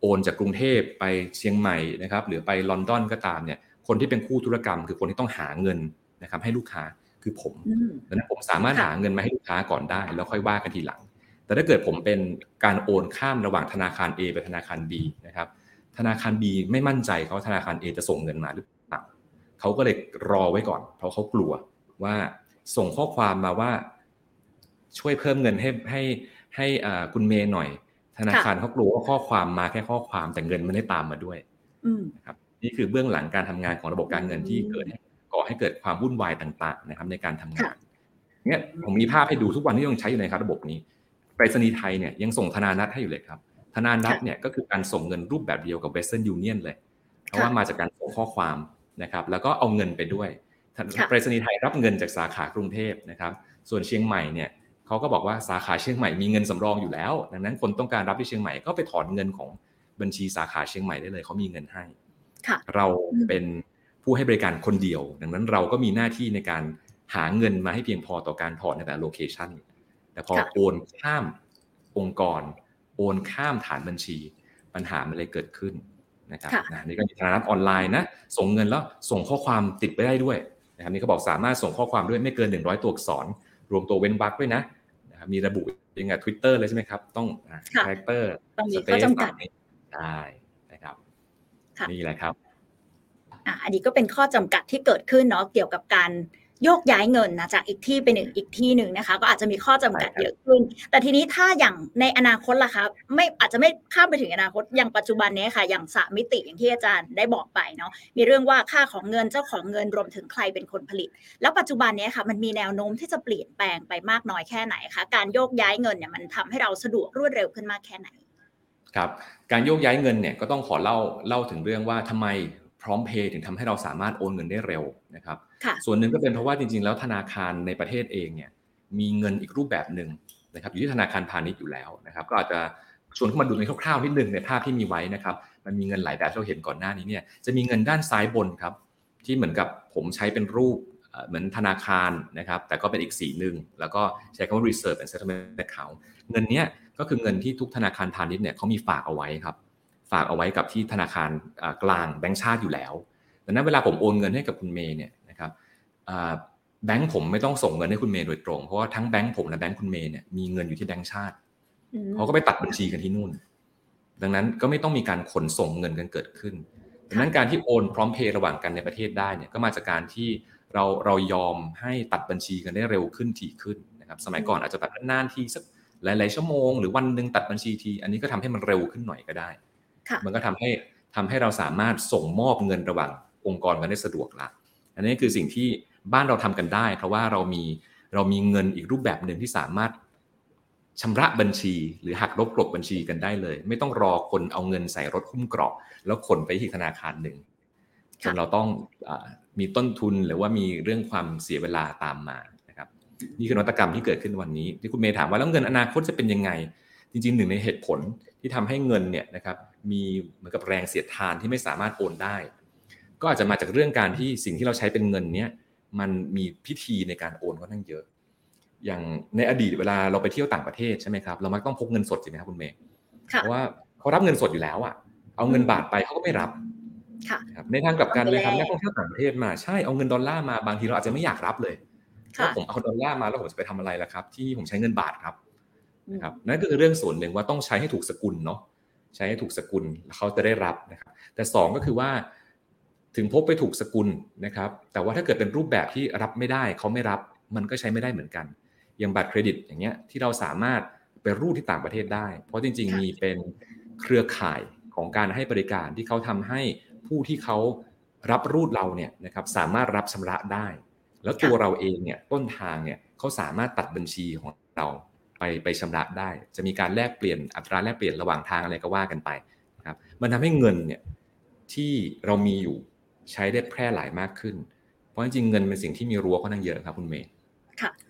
โอนจากกรุงเทพไปเชียงใหม่นะครับ หรือไปลอนดอนก็ตามเนี่ย คนที่เป็นคู่ธุรกรรม คือคนที่ต้องหาเงินนะครับ ให้ลูกค้าคือผมดังนั้นผมสามารถหาเงินมาให้ลูกค้าก่อนได้ แล้วค่อยว่ากันทีหลัง แต่ถ้าเกิดผมเป็นการโอนข้ามระหว่างธนาคาร A ไปธนาคาร B นะครับธนาคาร B ไม่มั่นใจเขาธนาคาร A จะส่งเงินมาหรือเขาก็เลยรอไว้ก่อน เพราะเขากลัวว่าส่งข้อความมาว่า ช่วยเพิ่มเงินให้ให้ให้คุณเมย์หน่อย ธนาคารเขากลัวว่าข้อความมาแค่ข้อความแต่เงินไม่ได้ตามมาด้วยนะครับนี่คือเบื้องหลังการทำงานของระบบการเงินที่เกิดก่อให้เกิดความวุ่นวายต่างๆ นะครับ ในการทำงานเนี่ยผมมีภาพให้ดูทุกวันที่ยังใช้อยู่ในครับ ระบบนี้ไปรษณีย์ไทยเนี่ยยังส่งธนาณัติให้อยู่เลยครับ ธนาณัติเนี่ยก็คือการส่งเงินรูปแบบเดียวกับ Western Union เลย เพราะว่ามาจากการส่งข้อความนะครับ แล้วก็เอาเงินไปด้วยไปรษณีย์ไทยรับเงินจากสาขากรุงเทพนะครับ ส่วนเชียงใหม่เนี่ย เขาก็บอกว่าสาขาเชียงใหม่มีเงินสำรองอยู่แล้ว ดังนั้นคนต้องการรับที่เชียงใหม่ก็ไปถอนเงินของบัญชีสาขาเชียงใหม่ได้เลยเขามีเงินให้เราเป็นผู้ให้บริการคนเดียว ดังนั้นเราก็มีหน้าที่ในการหาเงินมาให้เพียงพอต่อการถอนในแต่ละ location แต่พอโอนข้ามองค์กร โอนข้ามฐานบัญชี ปัญหามันเลยเกิดขึ้นนะครับนะนี่ก็มีธนาคารออนไลน์นะส่งเงินแล้วส่งข้อความติดไปได้ด้วยนะครับนี่เขาบอกสามารถส่งข้อความด้วยไม่เกิน 100 ตัวอักษร รวมตัวเว้นวรรคด้วยนะนะครับ มีระบุยังไงทวิตเตอร์เลยใช่ไหมครับ ต้อง character สเตสได้นะครับนี่แหละครับอันนี้ก็เป็นข้อจำกัดที่เกิดขึ้นเนาะเกี่ยวกับการ โยกย้ายเงินนะจากอีกที่ไปหนึ่งอีกที่หนึ่งนะคะ ก็อาจจะมีข้อจำกัดเยอะขึ้น แต่ทีนี้ถ้าอย่างในอนาคตล่ะคะไม่อาจจะไม่ข้ามไปถึงอนาคตอย่างปัจจุบันนี้ค่ะ อย่างสามมิติอย่างที่อาจารย์ได้บอกไปเนาะมีเรื่องว่าค่าของเงินเจ้าของเงินรวมถึงใครเป็นคนผลิต แล้วปัจจุบันนี้ค่ะ มันมีแนวโน้มที่จะเปลี่ยนแปลงไปมากน้อยแค่ไหนคะการโยกย้ายเงินเนี่ยมันทำให้เราสะดวกรวดเร็วขึ้นมากแค่ไหนครับการโยกย้ายเงินเนี่ยก็ต้องขอเล่าเล่าถึงเรื่องว่าทำไม พร้อมเพย์ถึงทำให้เราสามารถโอนเงินได้เร็วนะครับส่วนหนึ่งก็เป็นเพราะว่าจริง ๆ แล้วธนาคารในประเทศเองเนี่ยมีเงินอีกรูปแบบหนึ่งนะครับอยู่ที่ธนาคารพาณิชย์อยู่แล้วนะครับ ก็อาจจะชวนเข้ามาดูในคร่าวๆนิดนึงในภาพที่มีไว้นะครับ มันมีเงินหลายแบบที่เราเห็นก่อนหน้านี้เนี่ยจะมีเงินด้านซ้ายบนครับ ที่เหมือนกับผมใช้เป็นรูปเหมือนธนาคารนะครับ แต่ก็เป็นอีกสีหนึ่งแล้วก็ใช้คำว่า reserve and settlement account เงินนี้ก็คือเงินที่ทุกธนาคารพาณิชย์เนี่ยเขามีฝากเอาไว้ครับ ฝากเอาไว้กับที่ธนาคารกลางแบงก์ชาติอยู่แล้วดังนั้นเวลาผมโอนเงินให้กับคุณเมย์เนี่ยนะครับแบงก์ผมไม่ต้องส่งเงินให้คุณเมย์โดยตรง เพราะว่าทั้งแบงก์ผมและแบงก์คุณเมย์เนี่ยมีเงินอยู่ที่แบงก์ชาติเขาก็ไปตัดบัญชีกันที่นู่น ดังนั้นก็ไม่ต้องมีการขนส่งเงินกันเกิดขึ้นดังนั้นการที่โอนพร้อมเพย์ระหว่างกันในประเทศได้เนี่ยก็มาจากการที่เราเรายอมให้ตัดบัญชีกันได้เร็วขึ้นถี่ขึ้นนะครับสมัยก่อนอาจจะตัดนานทีสักหลาย ๆ ชั่วโมงหรือวันหนึ่งตัดบัญชีที อันนี้ก็ทำให้มันเร็วขึ้นหน่อยก็ได้ มันก็ทำให้ทำให้เราสามารถส่งมอบเงินระหว่างองค์กรกันได้สะดวกละอันนี้คือสิ่งที่บ้านเราทำกันได้ เพราะว่าเรามีเรามีเงินอีกรูปแบบหนึ่งที่สามารถชำระบัญชี หรือหักลบกลบบัญชีกันได้เลย ไม่ต้องรอคนเอาเงินใส่รถคุ้มกรอบแล้วขนไปที่ธนาคารหนึ่งจนเราต้องอมีต้นทุนหรือว่ามีเรื่องความเสียเวลาตามมานะครับนี่คือนวัตกรรมที่เกิดขึ้นวันนี้ที่คุณเมย์ถามว่าแล้วเงินอนาคตจะเป็นยังไง จริงๆหนึ่งในเหตุผลที่ทำให้เงินเนี่ยนะครับ มีเหมือนกับแรงเสียดทานที่ไม่สามารถโอนได้ ก็อาจจะมาจากเรื่องการที่สิ่งที่เราใช้เป็นเงินเนี้ยมันมีพิธีในการโอนค่อนข้างเยอะ อย่างในอดีตเวลาเราไปเที่ยวต่างประเทศใช่ไหมครับเรามักต้องพกเงินสดใช่ไหมครับคุณเมย์เพราะว่าเขารับเงินสดอยู่แล้วอะเอาเงินบาทไปเขาก็ไม่รับในทางกลับกันเลยครับนักท่องเที่ยวต่างประเทศมาใช่เอาเงินดอลลาร์มาบางทีเราอาจจะไม่อยากรับเลยว่าผมเอาดอลลาร์มาแล้วผมจะไปทำอะไรล่ะครับ ที่ผมใช้เงินบาทครับนะครับนั่นก็คือเรื่องส่วนหนึ่งว่าต้องใช้ให้ถูกสกุลเนาะ ใช้ให้ถูกสกุลเขาจะได้รับนะครับ แต่ 2 ก็คือว่าถึงพบไปถูกสกุลนะครับ แต่ว่าถ้าเกิดเป็นรูปแบบที่รับไม่ได้เขาไม่รับมันก็ใช้ไม่ได้เหมือนกัน อย่างบัตรเครดิตอย่างเงี้ยที่เราสามารถไปรูดที่ต่างประเทศได้ เพราะจริง ๆ มีเป็นเครือข่ายของการให้บริการที่เขาทำให้ผู้ที่เขารับรูดเราเนี่ยนะครับสามารถรับชำระได้ แล้วตัวเราเองเนี่ยต้นทางเนี่ยเขาสามารถตัดบัญชีของเรา ไปไปชำระได้ จะมีการแลกเปลี่ยนอัตราแลกเปลี่ยนระหว่างทางอะไรก็ว่ากันไปนะครับมันทำให้เงินเนี่ยที่เรามีอยู่ใช้ได้แพร่หลายมากขึ้น เพราะจริงๆเงินเป็นสิ่งที่มีรั้วค่อนข้างเยอะครับคุณเมย์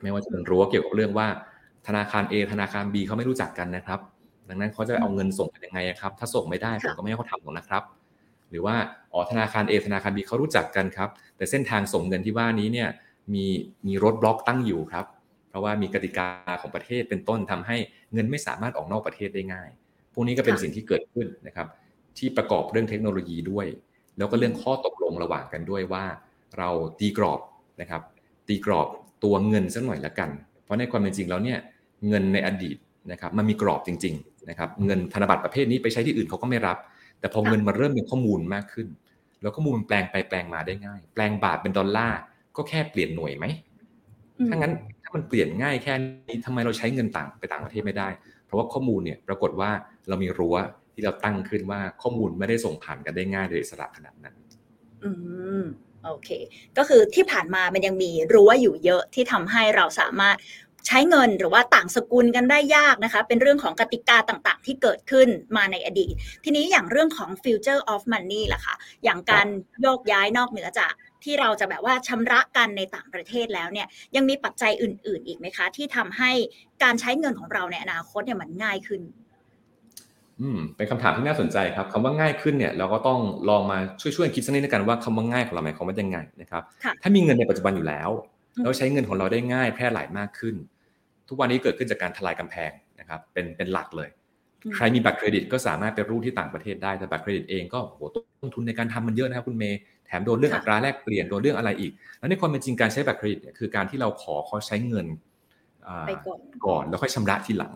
ไม่ว่าจะเป็นรั้วเกี่ยวกับเรื่องว่า ธนาคาร A ธนาคาร B เขาไม่รู้จักกันนะครับ ดังนั้นเขาจะเอาเงินส่งกันยังไงครับ ถ้าส่งไม่ได้ผมก็ไม่ให้เขาทำหรอกนะครับ หรือว่าอ๋อธนาคาร A ธนาคาร B เขารู้จักกันครับ แต่เส้นทางส่งเงินที่ว่านี้เนี่ยมีมีรถบล็อกตั้งอยู่ครับเพ ราะว่ามีกติกาของประเทศเป็นต้นทำให้เงินไม่สามารถออกนอกประเทศได้ง่าย พวกนี้ก็เป็นสิ่งที่เกิดขึ้นนะครับ ที่ประกอบเรื่องเทคโนโลยีด้วย แล้วก็เรื่องข้อตกลงระหว่างกันด้วยว่า เราตีกรอบนะครับ ตีกรอบตัวเงินสักหน่อยละกัน เพราะในความเป็นจริงแล้วเนี่ยเงินในอดีตนะครับมันมีกรอบจริงๆนะครับเงินธนบัตรประเภทนี้ไปใช้ที่อื่นเขาก็ไม่รับ แต่พอเงินมาเริ่มเป็นข้อมูลมากขึ้น แล้วข้อมูลมันแปลงไปแปลงมาได้ง่าย แปลงบาทเป็นดอลลาร์ก็แค่เปลี่ยนหน่วยไหมถ้างั้น ถ้ามันเปลี่ยนง่ายแค่นี้ทำไมเราใช้เงินต่างไปต่างประเทศไม่ได้ เพราะว่าข้อมูลเนี่ยปรากฏว่าเรามีรั้วที่เราตั้งขึ้นว่าข้อมูลไม่ได้ส่งผ่านกันได้ง่ายโดยอิสระขนาดนั้น อืมโอเค ก็คือที่ผ่านมามันยังมีรั้วอยู่เยอะที่ทำให้เราสามารถใช้เงินหรือว่าต่างสกุลกันได้ยากนะคะ เป็นเรื่องของกติกาต่างๆ ที่เกิดขึ้นมาในอดีต ทีนี้อย่างเรื่องของ future of money ล่ะคะอย่างการโยกย้ายนอกเหนือจาก ที่เราจะแบบว่าชำระกันในต่างประเทศแล้วเนี่ยยังมีปัจจัยอื่น ๆ อีกไหมคะ ที่ทำให้การใช้เงินของเราในอนาคตเนี่ยมันง่ายขึ้นอืมเป็นคำถามที่น่าสนใจครับคำว่าง่ายขึ้นเนี่ยเราก็ต้องลองมาช่วยๆคิดสักนิดนึงกันว่าคำว่าง่ายของเราหมายความว่ายังไงนะครับถ้ามีเงินในปัจจุบันอยู่แล้วเราใช้เงินของเราได้ง่ายแพร่หลายมากขึ้น ทุกวันนี้เกิดขึ้นจากการทลายกำแพงนะครับเป็นเป็นหลักเลย ใครมีบัตรเครดิตก็สามารถไปรูดที่ต่างประเทศได้แต่บัตรเครดิตเองก็โหต้นทุนในการทำมันเยอะนะครับคุณเมย์แถมโดนเรื่องอัตราแลกเปลี่ยนโดนเรื่องอะไรอีก แล้วในความเป็นจริงการใช้บัตรเครดิตเนี่ยคือการที่เราขอเขาใช้เงินก่อนแล้วค่อยชำระทีหลัง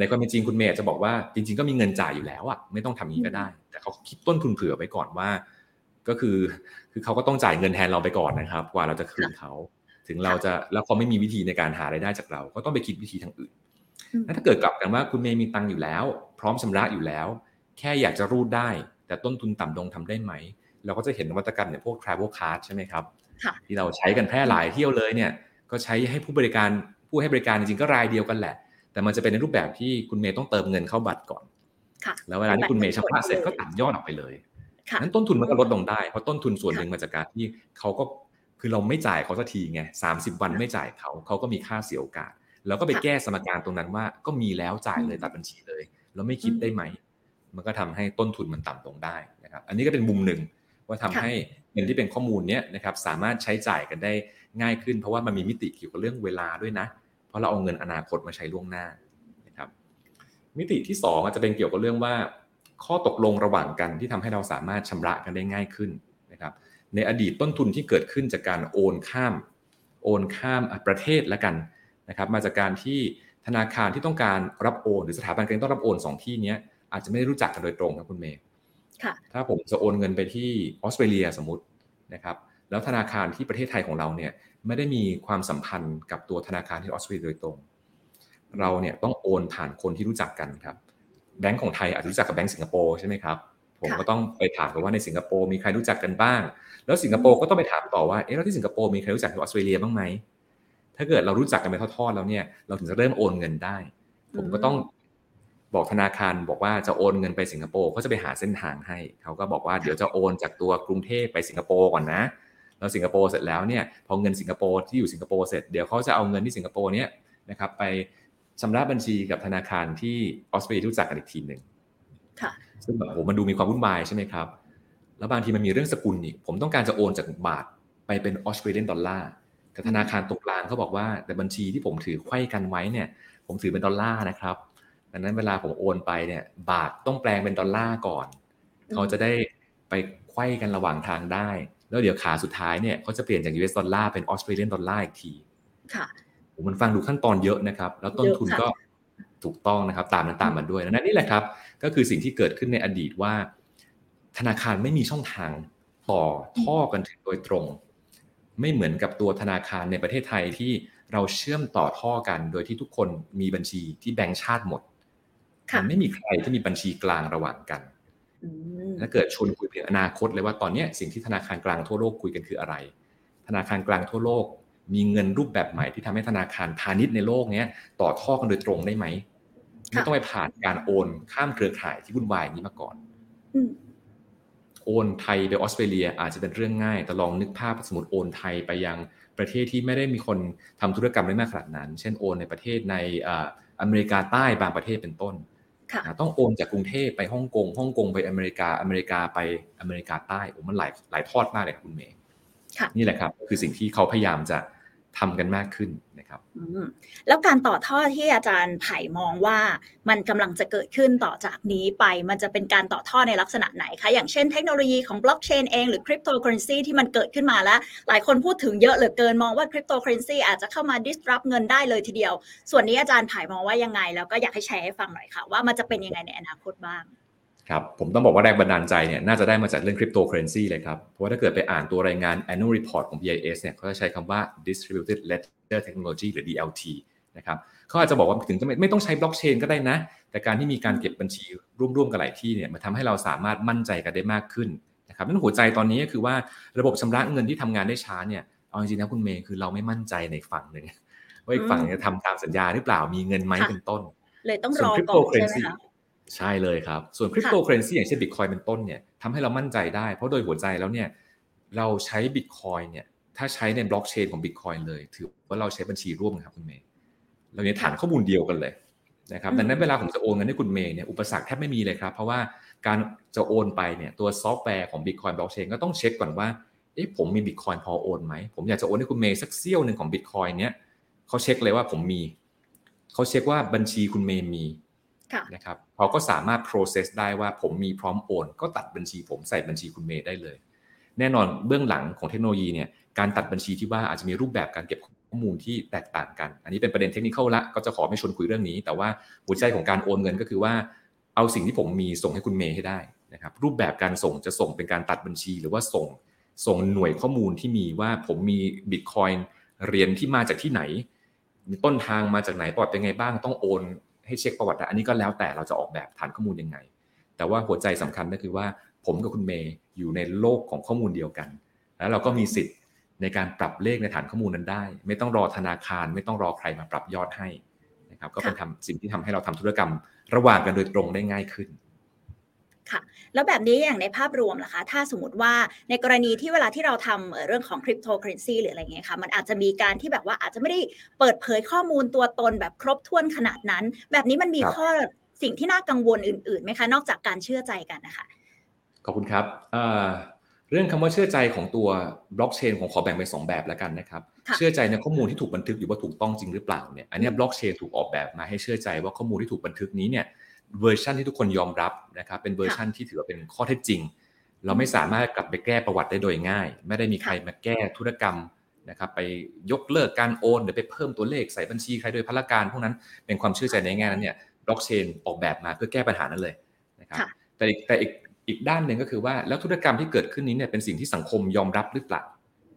ในความเป็นจริงคุณเมย์จะบอกว่าจริง ๆ ก็มีเงินจ่ายอยู่แล้วอะไม่ต้องทำนี้ก็ได้ แต่เขาคิดต้นทุนเผื่อไว้ก่อนว่า ก็คือ คือเขาก็ต้องจ่ายเงินแทนเราไปก่อนนะครับ กว่าเราจะคืนเขาถึงเราจะแล้วเขาไม่มีวิธีในการหารายได้จากเรา ก็ต้องไปคิดวิธีทางอื่น แล้วถ้าเกิดกลับกันว่าคุณเมย์มีตังค์อยู่แล้ว พร้อมชำระอยู่แล้ว แค่อยากจะรูดได้ แต่ต้นทุนต่ำลงทำได้ไหม เราก็จะเห็นนวัตกรรมเนี่ยพวก travel card ใช่ไหมครับ ที่เราใช้กันแพร่หลายเที่ยวเลยเนี่ย ก็ใช้ให้ผู้บริการผู้ให้บริการจริงๆก็รายเดียวกันแหละ แต่มันจะเป็นในรูปแบบที่คุณเมย์ต้องเติมเงินเข้าบัตรก่อนแล้วเวลาที่คุณเมย์ชำระเสร็จก็ตัดยอดออกไปเลยนั้นต้นทุนมันก็ลดลงได้เพราะต้นทุนส่วนหนึ่งมาจากการที่เขาก็คือเราไม่จ่ายเขาสักทีไงสามสิบวันไม่จ่ายเขาเขาก็มีค่าเสียโอกาส แล้วก็ไปแก้สมการตรงนั้นว่าก็มีแล้วจ่ายเลยตัดบัญชีเลย แล้วไม่คิดได้ไหม มันก็ทำให้ต้นทุนมันต่ำลงได้นะครับ อันนี้ก็เป็นมุมหนึ่งว่าทำให้เงินที่เป็นข้อมูลเนี้ยนะครับสามารถใช้จ่ายกันได้ง่ายขึ้น เพราะว่ามันมีมิติเกี่ยวกับเรื่องเวลาด้วยนะ เพราะเราเอาเงินอนาคตมาใช้ล่วงหน้านะครับ มิติที่ 2 อาจจะเป็นเกี่ยวกับเรื่องว่า ข้อตกลงระหว่างกันที่ทำให้เราสามารถชำระกันได้ง่ายขึ้นนะครับ ในอดีตต้นทุนที่เกิดขึ้นจากการโอนข้าม โอนข้ามประเทศแล้วกัน นะครับมาจากการที่ธนาคารที่ต้องการรับโอนหรือสถาบันการเงินต้องรับโอนสองที่นี้อาจจะไม่ได้รู้จักกันโดยตรงนะคุณเมย์ถ้าผมจะโอนเงินไปที่ออสเตรเลียสมมตินะครับแล้วธนาคารที่ประเทศไทยของเราเนี่ยไม่ได้มีความสัมพันธ์กับตัวธนาคารที่ออสเตรเลียโดยตรง เราเนี่ยต้องโอนผ่านคนที่รู้จักกันครับแบงก์ของไทยอาจจะรู้จักกับแบงก์สิงคโปร์ใช่ไหมครับผมก็ต้องไปถามกันว่าในสิงคโปร์มีใครรู้จักกันบ้าง แล้วสิงคโปร์ก็ต้องไปถามต่อว่าเอ๊ะแล้วที่สิงคโปร์มีใครรู้จักที่ออสเตรเลียบ้างไหม ถ้าเกิดเรารู้จักกันไปทอดๆแล้วเนี่ยเราถึงจะเริ่มโอนเงินได้ ผมก็ต้องบอกธนาคารบอกว่าจะโอนเงินไปสิงคโปร์เขาจะไปหาเส้นทางให้เขาก็บอกว่าเดี๋ยวจะโอนจากตัวกรุงเทพไปสิงคโปร์ก่อนนะแล้วสิงคโปร์เสร็จแล้วเนี่ยพอเงินสิงคโปร์ที่อยู่สิงคโปร์เสร็จเดี๋ยวเขาจะเอาเงินที่สิงคโปร์เนี่ยนะครับไปชำระบัญชีกับธนาคารที่ออสเตรเลียรู้จักกันอีกทีหนึ่งซึ่งแบบโหมันดูมีความวุ่นวายใช่ไหมครับ แล้วบางทีมันมีเรื่องสกุลอีกผมต้องการจะโอนจากบาทไปเป็น Australian dollar แต่ธนาคารตัวกลางเขาบอกว่า แต่บัญชีที่ผมถือไขว้กันไว้เนี่ย ผมถือเป็นดอลลาร์นะครับดังนั้นเวลาผมโอนไปเนี่ย บาทต้องแปลงเป็นดอลลาร์ก่อน เขาจะได้ไปไขว้กันระหว่างทางได้ แล้วเดี๋ยวขาสุดท้ายเนี่ยเขาจะเปลี่ยนจาก US ดอลลาร์เป็นออสเตรเลียนดอลลาร์อีกทีค่ะมันฟังดูขั้นตอนเยอะนะครับ แล้วต้นทุนก็ถูกต้องนะครับ ตามนั้นตามมันด้วยนั้นนี่แหละครับ ก็คือสิ่งที่เกิดขึ้นในอดีตว่า ธนาคารไม่มีช่องทางต่อท่อกันถึงโดยตรง ไม่เหมือนกับตัวธนาคารในประเทศไทยที่เราเชื่อมต่อท่อกันโดยที่ทุกคนมีบัญชีที่แบงก์ชาติหมดมันไม่มีใครที่มีบัญชีกลางระหว่างกันถ้าเกิดชวนคุยถึงอนาคตเลยว่าตอนนี้สิ่งที่ธนาคารกลางทั่วโลกคุยกันคืออะไร ธนาคารกลางทั่วโลก มีเงินรูปแบบใหม่ที่ทำให้ธนาคารพาณิชย์ในโลกนี้ต่อท่อกันโดยตรงได้ไหมไม่ต้องไปผ่านการโอนข้ามเครือข่ายที่วุ่นวายนี้มาก่อน โอนไทยไปออสเตรเลียอาจจะเป็นเรื่องง่าย แต่ลองนึกภาพสมมติโอนไทยไปยังประเทศที่ไม่ได้มีคนทำธุรกรรมได้มากขนาดนั้น เช่นโอนในประเทศในอเมริกาใต้บางประเทศเป็นต้น ต้องโอนจากกรุงเทพไปฮ่องกง ฮ่องกงไปอเมริกา อเมริกาไปอเมริกาใต้โอ้มันหลายหลายทอดมากเลยครับคุณเมย์นี่แหละครับ คือสิ่งที่เขาพยายามจะ ทำกันมากขึ้นนะครับแล้วการต่อท่อที่อาจารย์ไผ่มองว่ามันกำลังจะเกิดขึ้นต่อจากนี้ไป มันจะเป็นการต่อท่อในลักษณะไหนคะ อย่างเช่นเทคโนโลยีของบล็อกเชนเองหรือคริปโตเคอเรนซีที่มันเกิดขึ้นมาแล้ว หลายคนพูดถึงเยอะเหลือเกินมองว่าคริปโตเคอเรนซีอาจจะเข้ามา disrupt เงินได้เลยทีเดียว ส่วนนี้อาจารย์ไผ่มองว่ายังไง แล้วก็อยากให้แชร์ให้ฟังหน่อยค่ะว่ามันจะเป็นยังไงในอนาคตบ้าง ครับผมต้องบอกว่าแรงบันดาลใจเนี่ยน่าจะได้มาจากเรื่องคริปโตเคอเรนซีเลยครับ เพราะว่าถ้าเกิดไปอ่านตัวรายงาน annual report ของ BIS เนี่ยเขาจะใช้คำว่า distributed ledger technology หรือ DLT นะครับเขาอาจจะบอกว่าถึงจะไม่ไม่ต้องใช้บล็อกเชนก็ได้นะ แต่การที่มีการเก็บบัญชีร่วมๆกันหลายที่เนี่ยมันทำให้เราสามารถมั่นใจกันได้มากขึ้นนะครับนั่นหัวใจตอนนี้ก็คือว่าระบบชำระเงินที่ทำงานได้ช้าเนี่ยเอาจริงๆนะคุณเมย์คือเราไม่มั่นใจในฝั่งหนึ่งว่าอีกฝั่งจะทำตามสัญญาหรือเปล่ามีเงินไหมเป็นต้น เลยต้องรอก่อนใช่ไหมคะ ใช่เลยครับ ส่วนคริปโตเคอเรนซีอย่างเช่นบิตคอยน์เป็นต้นเนี่ยทำให้เรามั่นใจได้ เพราะโดยหัวใจแล้วเนี่ยเราใช้บิตคอยน์เนี่ยถ้าใช้ในบล็อกเชนของบิตคอยน์เลย ถือว่าเราใช้บัญชีร่วมครับคุณเมย์เราเนี่ยฐานข้อมูลเดียวกันเลยนะครับดังนั้นเวลาผมจะโอนเงินให้คุณเมย์เนี่ยอุปสรรคแทบไม่มีเลยครับ เพราะว่าการจะโอนไปเนี่ยตัวซอฟต์แวร์ของบิตคอยน์บล็อกเชนก็ต้องเช็คก่อนว่าเอ๊ะผมมีบิตคอยน์พอโอนไหม ผมอยากจะโอนให้คุณเมย์สักเสี้ยวหนึ่งของบิตคอยน์เนี่ยเขาเช็คเลยว่าผมมี เขาเช็คว่าบัญชีคุณเมย์มี นะครับเขาก็สามารถ process ได้ว่าผมมีพร้อมโอน ก็ตัดบัญชีผมใส่บัญชีคุณเมย์ได้เลย แน่นอนเบื้องหลังของเทคโนโลยีเนี่ยการตัดบัญชีที่ว่าอาจจะมีรูปแบบการเก็บข้อมูลที่แตกต่างกัน อันนี้เป็นประเด็นเทคนิคละก็จะขอไม่ชวนคุยเรื่องนี้ แต่ว่าหัวใจของการโอนเงินก็คือว่า เอาสิ่งที่ผมมีส่งให้คุณเมย์ให้ได้นะครับรูปแบบการส่งจะส่งเป็นการตัดบัญชี หรือว่าส่งส่งหน่วยข้อมูลที่มีว่าผมมีบิตคอยน์เรียนที่มาจากที่ไหนต้นทางมาจากไหนปลอดเป็นไงบ้างต้องโอน ให้เช็คประวัติอันนี้ก็แล้วแต่เราจะออกแบบฐานข้อมูลยังไง แต่ว่าหัวใจสำคัญก็คือว่า ผมกับคุณเมย์อยู่ในโลกของข้อมูลเดียวกัน แล้วเราก็มีสิทธิ์ในการปรับเลขในฐานข้อมูลนั้นได้ ไม่ต้องรอธนาคาร ไม่ต้องรอใครมาปรับยอดให้นะครับก็เป็นทำสิ่งที่ทำให้เราทำธุรกรรม ระหว่างกันโดยตรงได้ง่ายขึ้น ค่ะ แล้วแบบนี้อย่างในภาพรวมล่ะคะ ถ้าสมมติว่าในกรณีที่เวลาที่เราทำเรื่องของคริปโตเคอเรนซีหรืออะไรเงี้ยค่ะ มันอาจจะมีการที่แบบว่าอาจจะไม่ได้เปิดเผยข้อมูลตัวตนแบบครบถ้วนขนาดนั้น แบบนี้มันมีข้อสิ่งที่น่ากังวลอื่นๆไหมคะ นอกจากการเชื่อใจกันนะคะ ขอบคุณครับเรื่องคำว่าเชื่อใจของตัวบล็อกเชนของขอแบ่งเป็นสองแบบแล้วกันนะครับ เชื่อใจในข้อมูลที่ถูกบันทึกอยู่ว่าถูกต้องจริงหรือเปล่าเนี่ย อันนี้บล็อกเชนถูกออกแบบมาให้เชื่อใจว่าข้อมูลที่ถูกบันทึกนี้เนี่ย เวอร์ชันที่ทุกคนยอมรับนะครับเป็นเวอร์ชันที่ถือว่าเป็นข้อเท็จจริง เราไม่สามารถกลับไปแก้ประวัติได้โดยง่าย ไม่ได้มีใครมาแก้ธุรกรรมนะครับไปยกเลิกการโอนหรือไปเพิ่มตัวเลขใส่บัญชีใครโดยพละการพวกนั้นเป็นความเชื่อใจในแง่นั้นเนี่ยบล็อกเชนออกแบบมาเพื่อแก้ปัญหานั้นเลยนะครับแต่แต่อีกอีกด้านหนึ่งก็คือว่าแล้วธุรกรรมที่เกิดขึ้นนี้เนี่ยเป็นสิ่งที่สังคมยอมรับหรือเปล่า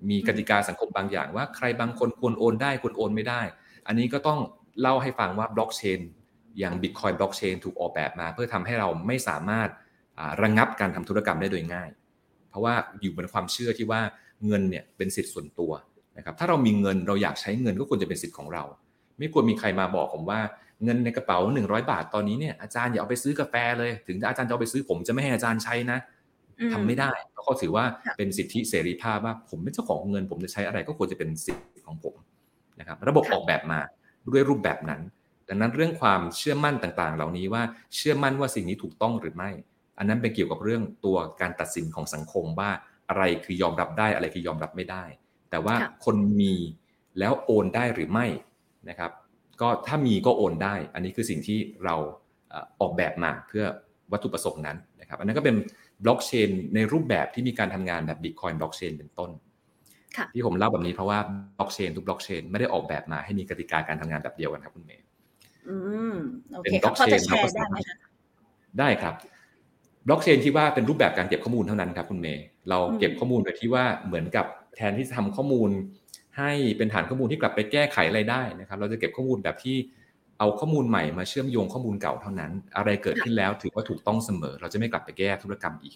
มีกติกาสังคมบางอย่างว่าใครบางคนควรโอนได้ควรโอนไม่ได้ อันนี้ก็ต้องเล่าให้ฟังว่าบล็อกเชน อย่าง Bitcoin บล็อกเชนถูกออกแบบมา เพื่อทำให้เราไม่สามารถระงงับการทำธุรกรรมได้โดยง่าย เพราะว่าอยู่บนความเชื่อที่ว่าเงินเนี่ยเป็นสิทธิ์ส่วนตัวนะครับถ้าเรามีเงินเราอยากใช้เงินก็ควรจะเป็นสิทธิ์ของเรา ไม่ควรมีใครมาบอกผมว่าเงินในกระเป๋า 100 บาทตอนนี้เนี่ยอาจารย์อย่าเอาไปซื้อกาแฟเลย ถึงอาจารย์จะเอาไปซื้อผมจะไม่ให้อาจารย์ใช้นะทำไม่ได้เพราะเขาถือว่าเป็นสิทธิเสรีภาพว่าผมเป็นเจ้าของเงิน ผมจะใช้อะไรก็ควรจะเป็นสิทธิของผมนะครับระบบออกแบบมาด้วยรูปแบบนั้น ดังนั้นเรื่องความเชื่อมั่นต่างๆ เหล่านี้ว่าเชื่อมั่นว่าสิ่งนี้ถูกต้องหรือไม่ อันนั้นเป็นเกี่ยวกับเรื่องตัวการตัดสินของสังคมว่าอะไรคือยอมรับได้อะไรคือยอมรับไม่ได้ แต่ว่าคนมีแล้วโอนได้หรือไม่นะครับ ก็ถ้ามีก็โอนได้ อันนี้คือสิ่งที่เราออกแบบมาเพื่อวัตถุประสงค์นั้นนะครับ อันนั้นก็เป็นบล็อกเชนในรูปแบบที่มีการทำงานแบบบิตคอยน์บล็อกเชนเป็นต้นที่ผมเล่าแบบนี้เพราะว่าบล็อกเชนทุกบล็อกเชนไม่ได้ออกแบบมาให้มีกติกาการทำงานแบบเดียวกันครับคุณเมย์ อืมโอเคครับพอจะแชร์ได้ไหมคะได้ครับบล็อกเชนที่ว่าเป็นรูปแบบการเก็บข้อมูลเท่านั้นครับคุณเมย์เราเก็บข้อมูลโดยที่ว่าเหมือนกับแทนที่จะทำข้อมูล ให้เป็นฐานข้อมูลที่กลับไปแก้ไขอะไรได้นะครับ เราจะเก็บข้อมูลแบบที่เอาข้อมูลใหม่มาเชื่อมโยงข้อมูลเก่าเท่านั้น อะไรเกิดขึ้นแล้วถือว่าถูกต้องเสมอ เราจะไม่กลับไปแก้ธุรกรรมอีก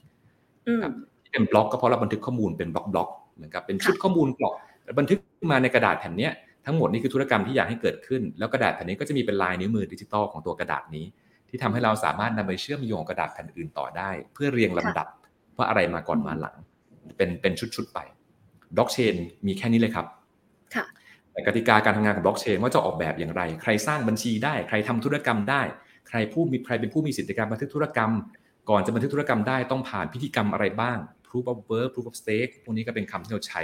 ครับที่เป็นบล็อกก็เพราะเราบันทึกข้อมูลเป็นบล็อกบล็อกเหมือนกับเป็นชุดข้อมูลกรอกบันทึกมาในกระดาษแผ่นนี้ ทั้งหมดนี่คือธุรกรรมที่อยากให้เกิดขึ้น แล้วกระดาษแผ่นนี้ก็จะมีเป็นลายนิ้วมือดิจิตอลของตัวกระดาษนี้ ที่ทำให้เราสามารถนำไปเชื่อมโยงกระดาษแผ่นอื่นต่อได้ เพื่อเรียงลำดับว่าอะไรมาก่อนมาหลัง เป็นเป็นชุดๆไปบล็อกเชนมีแค่นี้เลยครับแต่กติกาการทำงานของบล็อกเชนว่าจะออกแบบอย่างไร ใครสร้างบัญชีได้ ใครทำธุรกรรมได้ ใครผู้มีใครเป็นผู้มีสิทธิการบันทึกธุรกรรม ก่อนจะบันทึกธุรกรรมได้ต้องผ่านพิธีกรรมอะไรบ้าง proof of work proof of stake พวกนี้ก็เป็นคำที่เราใช้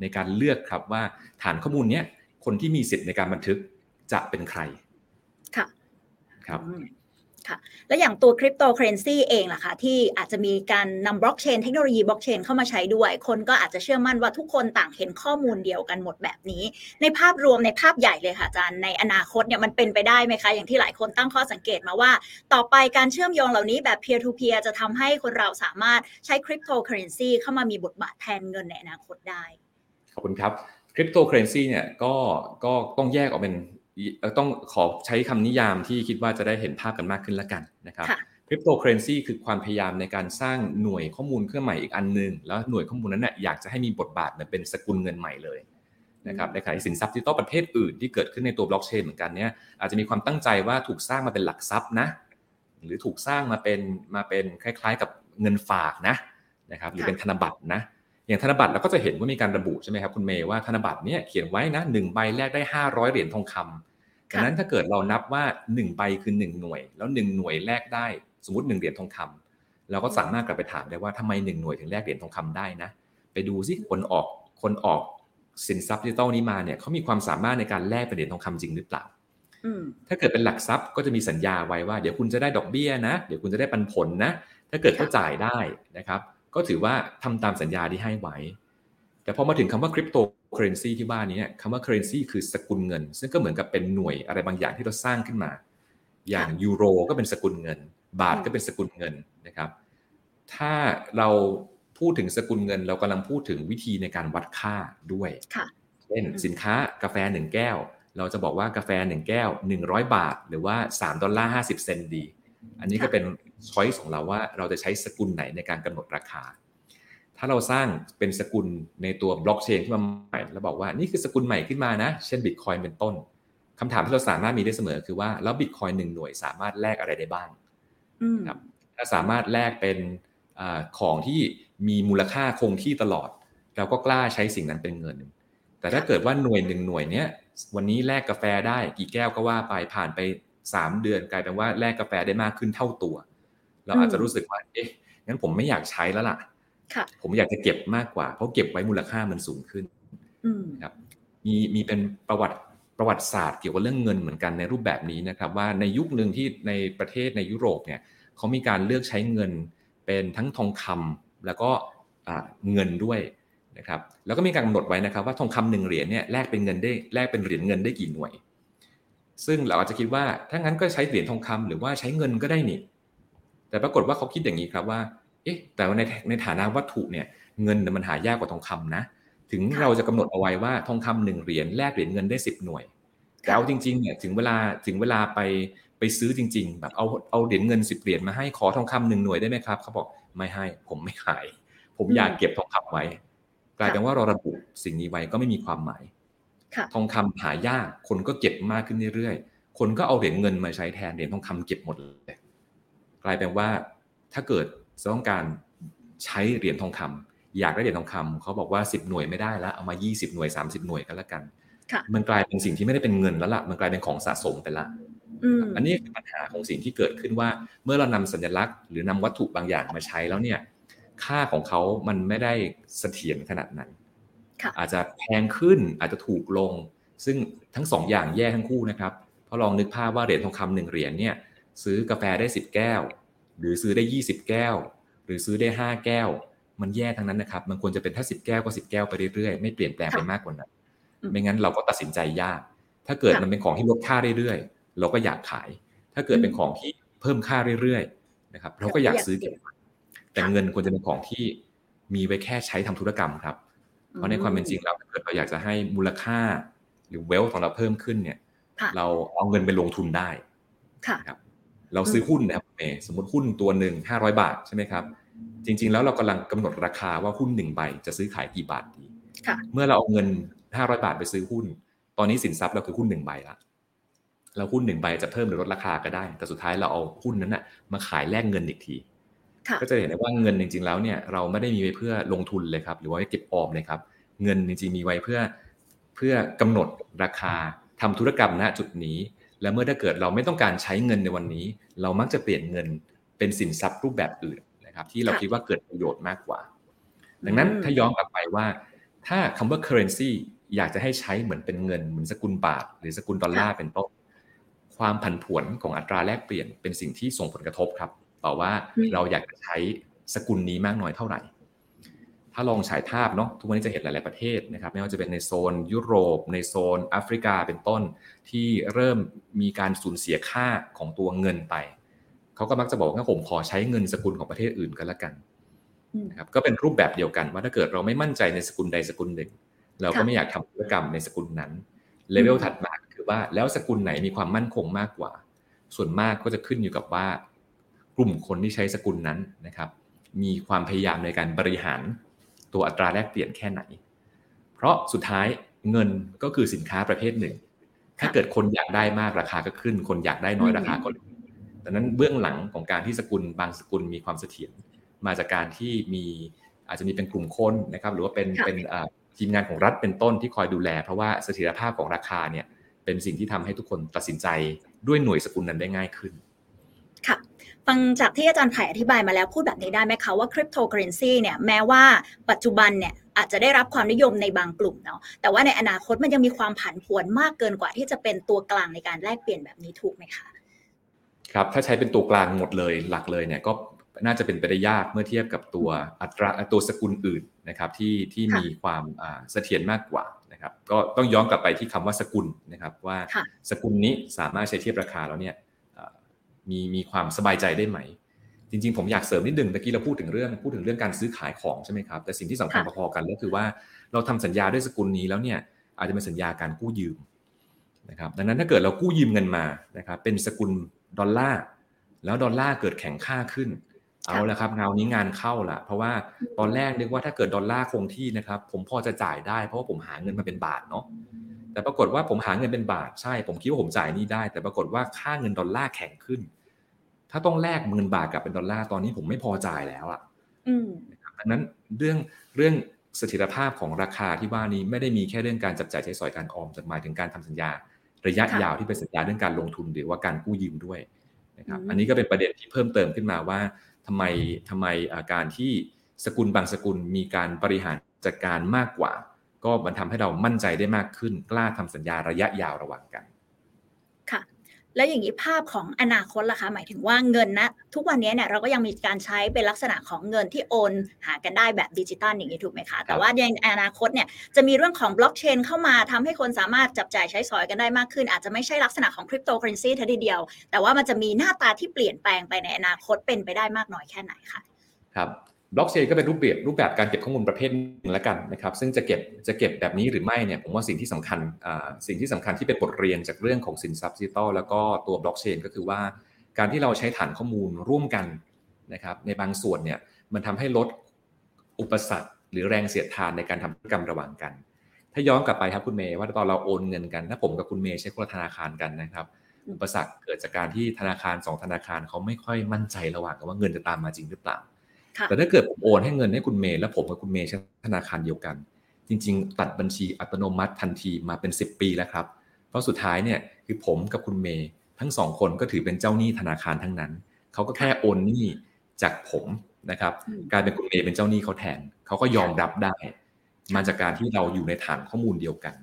ในการเลือกครับว่าฐานข้อมูลเนี้ย คนที่มีสิทธิ์ในการบันทึกจะเป็นใคร ค่ะ ครับค่ะและอย่างตัวคริปโตเคอเรนซีเองล่ะคะที่อาจจะมีการนำบล็อกเชนเทคโนโลยีบล็อกเชนเข้ามาใช้ด้วย คนก็อาจจะเชื่อมั่นว่าทุกคนต่างเห็นข้อมูลเดียวกันหมดแบบนี้ ในภาพรวมในภาพใหญ่เลยค่ะอาจารย์ในอนาคตเนี่ยมันเป็นไปได้ไหมคะ อย่างที่หลายคนตั้งข้อสังเกตมาว่า ต่อไปการเชื่อมโยงเหล่านี้แบบ peer to peer จะทำให้คนเราสามารถใช้คริปโตเคอเรนซีเข้ามามีบทบาทแทนเงินในอนาคตได้ ขอบคุณครับ คริปโตเคอเรนซีเนี่ยก็ก็ต้องแยกออกเป็นต้องขอใช้คำนิยามที่คิดว่าจะได้เห็นภาพกันมากขึ้นแล้วกันนะครับคริปโตเคอเรนซีคือความพยายามในการสร้างหน่วยข้อมูลเครื่องใหม่อีกอันนึง แล้วหน่วยข้อมูลนั้นเนี่ยอยากจะให้มีบทบาทเป็นสกุลเงินใหม่เลยนะครับในขณะที่สินทรัพย์ดิจิตอลประเภทอื่นที่เกิดขึ้นในตัวบล็อกเชนเหมือนกันเนี่ยอาจจะมีความตั้งใจว่าถูกสร้างมาเป็นหลักทรัพย์นะ หรือถูกสร้างมาเป็นมาเป็นคล้าย ๆ กับเงินฝากนะนะครับหรือเป็นธนบัตรนะ อย่างธนบัตรเราก็จะเห็นว่ามีการระบุใช่ไหมครับคุณเมย์ว่าธนบัตรเนี่ยเขียนไว้นะหนึ่งใบแลกได้ 500 เหรียญทองคำดังนั้นถ้าเกิดเรานับว่า 1 ใบคือ 1 หน่วย แล้ว 1 หน่วยแลกได้สมมติ 1 เหรียญทองคำเราก็สามารถกลับไปถามได้ว่าทำไม 1 หน่วยถึงแลกเหรียญทองคำได้นะ ไปดูซิคนออกคนออกสินทรัพย์ดิจิตอลนี้มาเนี่ยเขามีความสามารถในการแลกเป็นเหรียญทองคำจริงหรือเปล่าถ้าเกิดเป็นหลักทรัพย์ก็จะมีสัญญาไว้ว่าเดี๋ยวคุณจะได้ดอกเบี้ยนะ เดี๋ยวคุณจะได้ปันผลนะ ถ้าเกิดเขาจ่ายได้นะครับ ก็ถือว่าทำตามสัญญาที่ให้ไว้ แต่พอมาถึงคำว่าคริปโตเคอเรนซีที่บ้านนี้คำว่า currency คือสกุลเงิน ซึ่งก็เหมือนกับเป็นหน่วยอะไรบางอย่างที่เราสร้างขึ้นมา อย่างยูโรก็เป็นสกุลเงิน บาทก็เป็นสกุลเงินนะครับ ถ้าเราพูดถึงสกุลเงิน เรากำลังพูดถึงวิธีในการวัดค่าด้วยเช่นสินค้ากาแฟหนึ่งแก้ว เราจะบอกว่ากาแฟหนึ่งแก้วหนึ่งร้อยบาท หรือว่าสามดอลลาร์ห้าสิบเซนดี อันนี้ก็เป็น ช้อยส์ของเราว่าเราจะใช้สกุลไหนในการกำหนดราคา ถ้าเราสร้างเป็นสกุลในตัวบล็อกเชนขึ้นมาใหม่แล้วบอกว่านี่คือสกุลใหม่ขึ้นมานะ เช่นบิตคอยเป็นต้นคำถามที่เราสามารถมีได้เสมอคือว่าแล้วบิตคอยหนึ่งหน่วยสามารถแลกอะไรได้บ้างครับถ้าสามารถแลกเป็นอของที่มีมูลค่าคงที่ตลอด เราก็กล้าใช้สิ่งนั้นเป็นเงิน แต่ถ้าเกิดว่าหน่วยหนึ่งหน่วยเนี้ยวันนี้แลกกาแฟได้กี่แก้วก็ว่าไปผ่านไปสามเดือนกลายเป็นว่าแลกกาแฟได้มากขึ้นเท่าตัว เราอาจจะรู้สึกว่าเอ๊ะงั้นผมไม่อยากใช้แล้วล่ะผมอยากจะเก็บมากกว่า เพราะเก็บไว้มูลค่ามันสูงขึ้นครับมีมีเป็นประวัติประวัติศาสตร์เกี่ยวกับเรื่องเงินเหมือนกันในรูปแบบนี้นะครับ ว่าในยุคหนึ่งที่ในประเทศในยุโรปเนี่ยเขามีการเลือกใช้เงินเป็นทั้งทองคำแล้วก็เงินด้วยนะครับแล้วก็มีการกำหนดไว้นะครับ ว่าทองคำหนึ่งเหรียญเนี่ยแลกเป็นเงินได้แลกเป็นเหรียญเงินได้กี่หน่วย ซึ่งเราอาจจะคิดว่าถ้างั้นก็ใช้เหรียญทองคำหรือว่าใช้เงินก็ได้นี่ แต่ปรากฏว่าเขาคิดอย่างนี้ครับว่า เอ๊ะ แต่ว่าในในฐานะวัตถุเนี่ย เงินมันหายากกว่าทองคำนะ ถึงเราจะกำหนดเอาไว้ว่าทองคำหนึ่งเหรียญแลกเหรียญเงินได้สิบหน่วย แต่เอาจริงๆเนี่ยถึงเวลาถึงเวลาไปไปซื้อจริง ๆ แบบเอาเอาเหรียญเงินสิบเหรียญมาให้ขอทองคำหนึ่งหน่วยได้ไหมครับเขาบอกไม่ให้ ผมไม่ขาย ผมอยากเก็บทองคำไว้ กลายเป็นว่าเราระบุสิ่งนี้ไว้ก็ไม่มีความหมายทองคำหายากคนก็เก็บมากขึ้นเรื่อยๆคนก็เอาเหรียญเงินมาใช้แทนเหรียญทองคำเก็บหมดเลย กลายเป็นว่าถ้าเกิดต้องการใช้เหรียญทองคำอยากได้เหรียญทองคำเขาบอกว่า 10 หน่วยไม่ได้แล้วเอามา 20 หน่วย 30 หน่วยกันแล้วกันมันกลายเป็นสิ่งที่ไม่ได้เป็นเงินแล้วล่ะมันกลายเป็นของสะสมไปละอันนี้คือปัญหาของสิ่งที่เกิดขึ้นว่า เมื่อเรานำสัญลักษณ์หรือนำวัตถุบางอย่างมาใช้แล้วเนี่ย ค่าของเขามันไม่ได้เสถียรขนาดนั้นอาจจะแพงขึ้นอาจจะถูกลง ซึ่งทั้งสองอย่างแย่ทั้งคู่นะครับเพราะลองนึกภาพว่าเหรียญทองคำหนึ่งเหรียญเนี่ย ซื้อกาแฟได้สิบแก้ว หรือซื้อได้ยี่สิบแก้ว หรือซื้อได้ห้าแก้ว มันแย่ทั้งนั้นนะครับ มันควรจะเป็นถ้าสิบแก้วก็สิบแก้วไปเรื่อยๆ ไม่เปลี่ยนแปลงไปมากกว่านั้น ไม่งั้นเราก็ตัดสินใจยาก ถ้าเกิดมันเป็นของที่ลดค่าเรื่อยเราก็อยากขาย ถ้าเกิดเป็นของที่เพิ่มค่าเรื่อยๆ นะครับ เราก็อยากซื้อเก็บแต่เงินควรจะเป็นของที่มีไว้แค่ใช้ทำธุรกรรมครับ เพราะในความเป็นจริงเราถ้าเกิดเราอยากจะให้มูลค่า หรือเวลของเราเพิ่มขึ้นเนี่ย เราเอาเงินไปลงทุนได้ครับ เราซื้อหุ้นนะครับเมสมมติหุ้นตัวหนึ่งห้าร้อยบาทใช่ไหมครับ จริง ๆ แล้วเรากำลังกำหนดราคาว่าหุ้นหนึ่งใบจะซื้อขายกี่บาทดีเมื่อเราเอาเงินห้าร้อยบาทไปซื้อหุ้น ตอนนี้สินทรัพย์เราคือหุ้นหนึ่งใบละเราหุ้นหนึ่งใบจะเพิ่มหรือลดราคาก็ได้ แต่สุดท้ายเราเอาหุ้นนั้นนะมาขายแลกเงินอีกที ก็จะเห็นได้ว่าเงินจริง ๆ แล้วเนี่ยเราไม่ได้มีไว้เพื่อลงทุนเลยครับ หรือว่าเก็บออมเลยครับ เงินจริงๆมีไว้เพื่อเพื่อกำหนดราคาทำธุรกรรมณจุดนี้ และเมื่อถ้าเกิดเราไม่ต้องการใช้เงินในวันนี้ เรามักจะเปลี่ยนเงินเป็นสินทรัพย์รูปแบบอื่นนะครับที่เราคิดว่าเกิดประโยชน์มากกว่า ดังนั้นถ้าย้อนกลับไปว่า ถ้าคำว่า currency อยากจะให้ใช้เหมือนเป็นเงินเหมือนสกุลบาท หรือสกุลดอลลาร์เป็นต้นความผันผวนของอัตราแลกเปลี่ยนเป็นสิ่งที่ส่งผลกระทบครับต่อว่าเราอยากจะใช้สกุลนี้มากน้อยเท่าไหร่ ถ้าลองฉายภาพเนาะทุกวันนี้จะเห็นหลาย ๆประเทศนะครับไม่ว่าจะเป็นในโซนยุโรป ในโซนแอฟริกาเป็นต้น ที่เริ่มมีการสูญเสียค่าของตัวเงินไปเขาก็มักจะบอกว่าผมขอใช้เงินสกุลของประเทศอื่นกันละกันนะครับก็เป็นรูปแบบเดียวกันว่าถ้าเกิดเราไม่มั่นใจในสกุลใดสกุลหนึ่ง เราก็ไม่อยากทำธุรกรรมในสกุลนั้นเลเวลถัดมาคือว่าแล้วสกุลไหนมีความมั่นคงมากกว่า ส่วนมากก็จะขึ้นอยู่กับว่ากลุ่มคนที่ใช้สกุลนั้นนะครับ มีความพยายามในการบริหาร ตัวอัตราแลกเปลี่ยนแค่ไหน เพราะสุดท้ายเงินก็คือสินค้าประเภทหนึ่ง ถ้าเกิดคนอยากได้มากราคาก็ขึ้น คนอยากได้น้อยราคาก็ลงดังนั้นเบื้องหลังของการที่สกุลบางสกุลมีความเสถียรมาจากการที่มีอาจจะมีเป็นกลุ่มคนนะครับ หรือว่าเป็นเป็นทีมงานของรัฐเป็นต้นที่คอยดูแล เพราะว่าเสถียรภาพของราคาเนี่ยเป็นสิ่งที่ทำให้ทุกคนตัดสินใจด้วยหน่วยสกุลนั้นได้ง่ายขึ้น ค่ะ ฟังจากที่อาจารย์ไผ่อธิบายมาแล้วพูดแบบนี้ได้ไหมคะว่าคริปโตเคอเรนซีเนี่ยแม้ว่าปัจจุบันเนี่ยอาจจะได้รับความนิยมในบางกลุ่มเนาะแต่ว่าในอนาคตมันยังมีความผันผวนมากเกินกว่าที่จะเป็นตัวกลางในการแลกเปลี่ยนแบบนี้ถูกไหมคะครับถ้าใช้เป็นตัวกลางหมดเลยหลักเลยเนี่ยก็น่าจะเป็นไปได้ยากเมื่อเทียบกับตัวอัตราตัวสกุลอื่นนะครับที่ที่มีความเสถียรมากกว่านะครับก็ต้องย้อนกลับไปที่คำว่าสกุลนะครับว่าสกุลนี้สามารถใช้เทียบราคาแล้วเนี่ย มีมีความสบายใจได้ไหม จริง ๆ ผมอยากเสริมนิดนึงตะกี้เราพูดถึงเรื่องพูดถึงเรื่องการซื้อขายของใช่ไหมครับแต่สิ่งที่สำคัญพอๆกันก็คือว่าเราทำสัญญาด้วยสกุลนี้แล้วเนี่ยอาจจะเป็นสัญญาการกู้ยืมนะครับดังนั้นถ้าเกิดเรากู้ยืมเงินมานะครับเป็นสกุลดอลลาร์แล้วดอลลาร์เกิดแข็งค่าขึ้น เอาละครับเงานี้งานเข้าละเพราะว่าตอนแรกนึกว่าถ้าเกิดดอลลาร์คงที่นะครับผมพอจะจ่ายได้เพราะว่าผมหาเงินมาเป็นบาทเนาะ แต่ปรากฏว่าผมหาเงินเป็นบาทใช่ ผมคิดว่าผมจ่ายนี่ได้ แต่ปรากฏว่าค่าเงินดอลลาร์แข็งขึ้น ถ้าต้องแลกเงินบาทกับเป็นดอลลาร์ตอนนี้ผมไม่พอจ่ายแล้วอะดังนั้นเรื่องเรื่องเสถียรภาพของราคาที่ว่านี้ไม่ได้มีแค่เรื่องการจับจ่ายใช้สอยการออมแต่หมายถึงการทำสัญญา ระยะยาวที่เป็นสัญญาเรื่องการลงทุนหรือว่าการกู้ยืมด้วยนะครับอันนี้ก็เป็นประเด็นที่เพิ่มเติมขึ้นมาว่าทำไมทำไมการที่สกุลบางสกุลมีการบริหารจัดการมากกว่า ก็มันทำให้เรามั่นใจได้มากขึ้น กล้าทำสัญญาระยะยาวระหว่างกันค่ะ แล้วอย่างนี้ภาพของอนาคตล่ะคะ หมายถึงว่าเงินนะ ทุกวันนี้เนี่ยเราก็ยังมีการใช้เป็นลักษณะของเงินที่โอนหากันได้แบบดิจิตอลอย่างนี้ถูกไหมคะแต่ว่าในอนาคตเนี่ยจะมีเรื่องของบล็อกเชนเข้ามาทำให้คนสามารถจับจ่ายใช้สอยกันได้มากขึ้น อาจจะไม่ใช่ลักษณะของคริปโตเคอเรนซีทีเดียว แต่ว่ามันจะมีหน้าตาที่เปลี่ยนแปลงไปในอนาคตเป็นไปได้มากน้อยแค่ไหนคะครับ บล็อกเชนก็เป็นรูปแบบรูปแบบการเก็บข้อมูลประเภทนึงแล้วกันนะครับ ซึ่งจะเก็บจะเก็บแบบนี้หรือไม่เนี่ยผมว่าสิ่งที่สำคัญสิ่งที่สำคัญที่เป็นบทเรียนจากเรื่องของสินทรัพย์ดิจิตอลแล้วก็ตัวบล็อกเชนก็คือว่า การที่เราใช้ฐานข้อมูลร่วมกันนะครับในบางส่วนเนี่ยมันทำให้ลดอุปสรรค หรือแรงเสียดทานในการทำธุรกรรมระหว่างกัน ถ้าย้อนกลับไปครับคุณเมย์ว่าตอนเราโอนเงินกันถ้าผมกับคุณเมย์ใช้คนละธนาคารกันนะครับอุปสรรคเกิดจากการที่ธนาคาร2ธนาคารเขาไม่ค่อยมั่นใจระหว่างกันว่าเงินจะตามมาจริงหรือเปล่า แต่ถ้าเกิดผมโอนให้เงินให้คุณเมย์แล้วผมกับคุณเมย์ใช้ธนาคารเดียวกัน จริง ๆ ตัดบัญชีอัตโนมัติทันทีมาเป็น 10 ปีแล้วครับ เพราะสุดท้ายเนี่ยคือผมกับคุณเมย์ทั้งสองคนก็ถือเป็นเจ้าหนี้ธนาคารทั้งนั้นเขาก็แค่โอนหนี้จากผมนะครับกลายเป็นคุณเมย์เป็นเจ้าหนี้เขาแทนเขาก็ยอมรับได้ มาจากการที่เราอยู่ในฐานข้อมูลเดียวกัน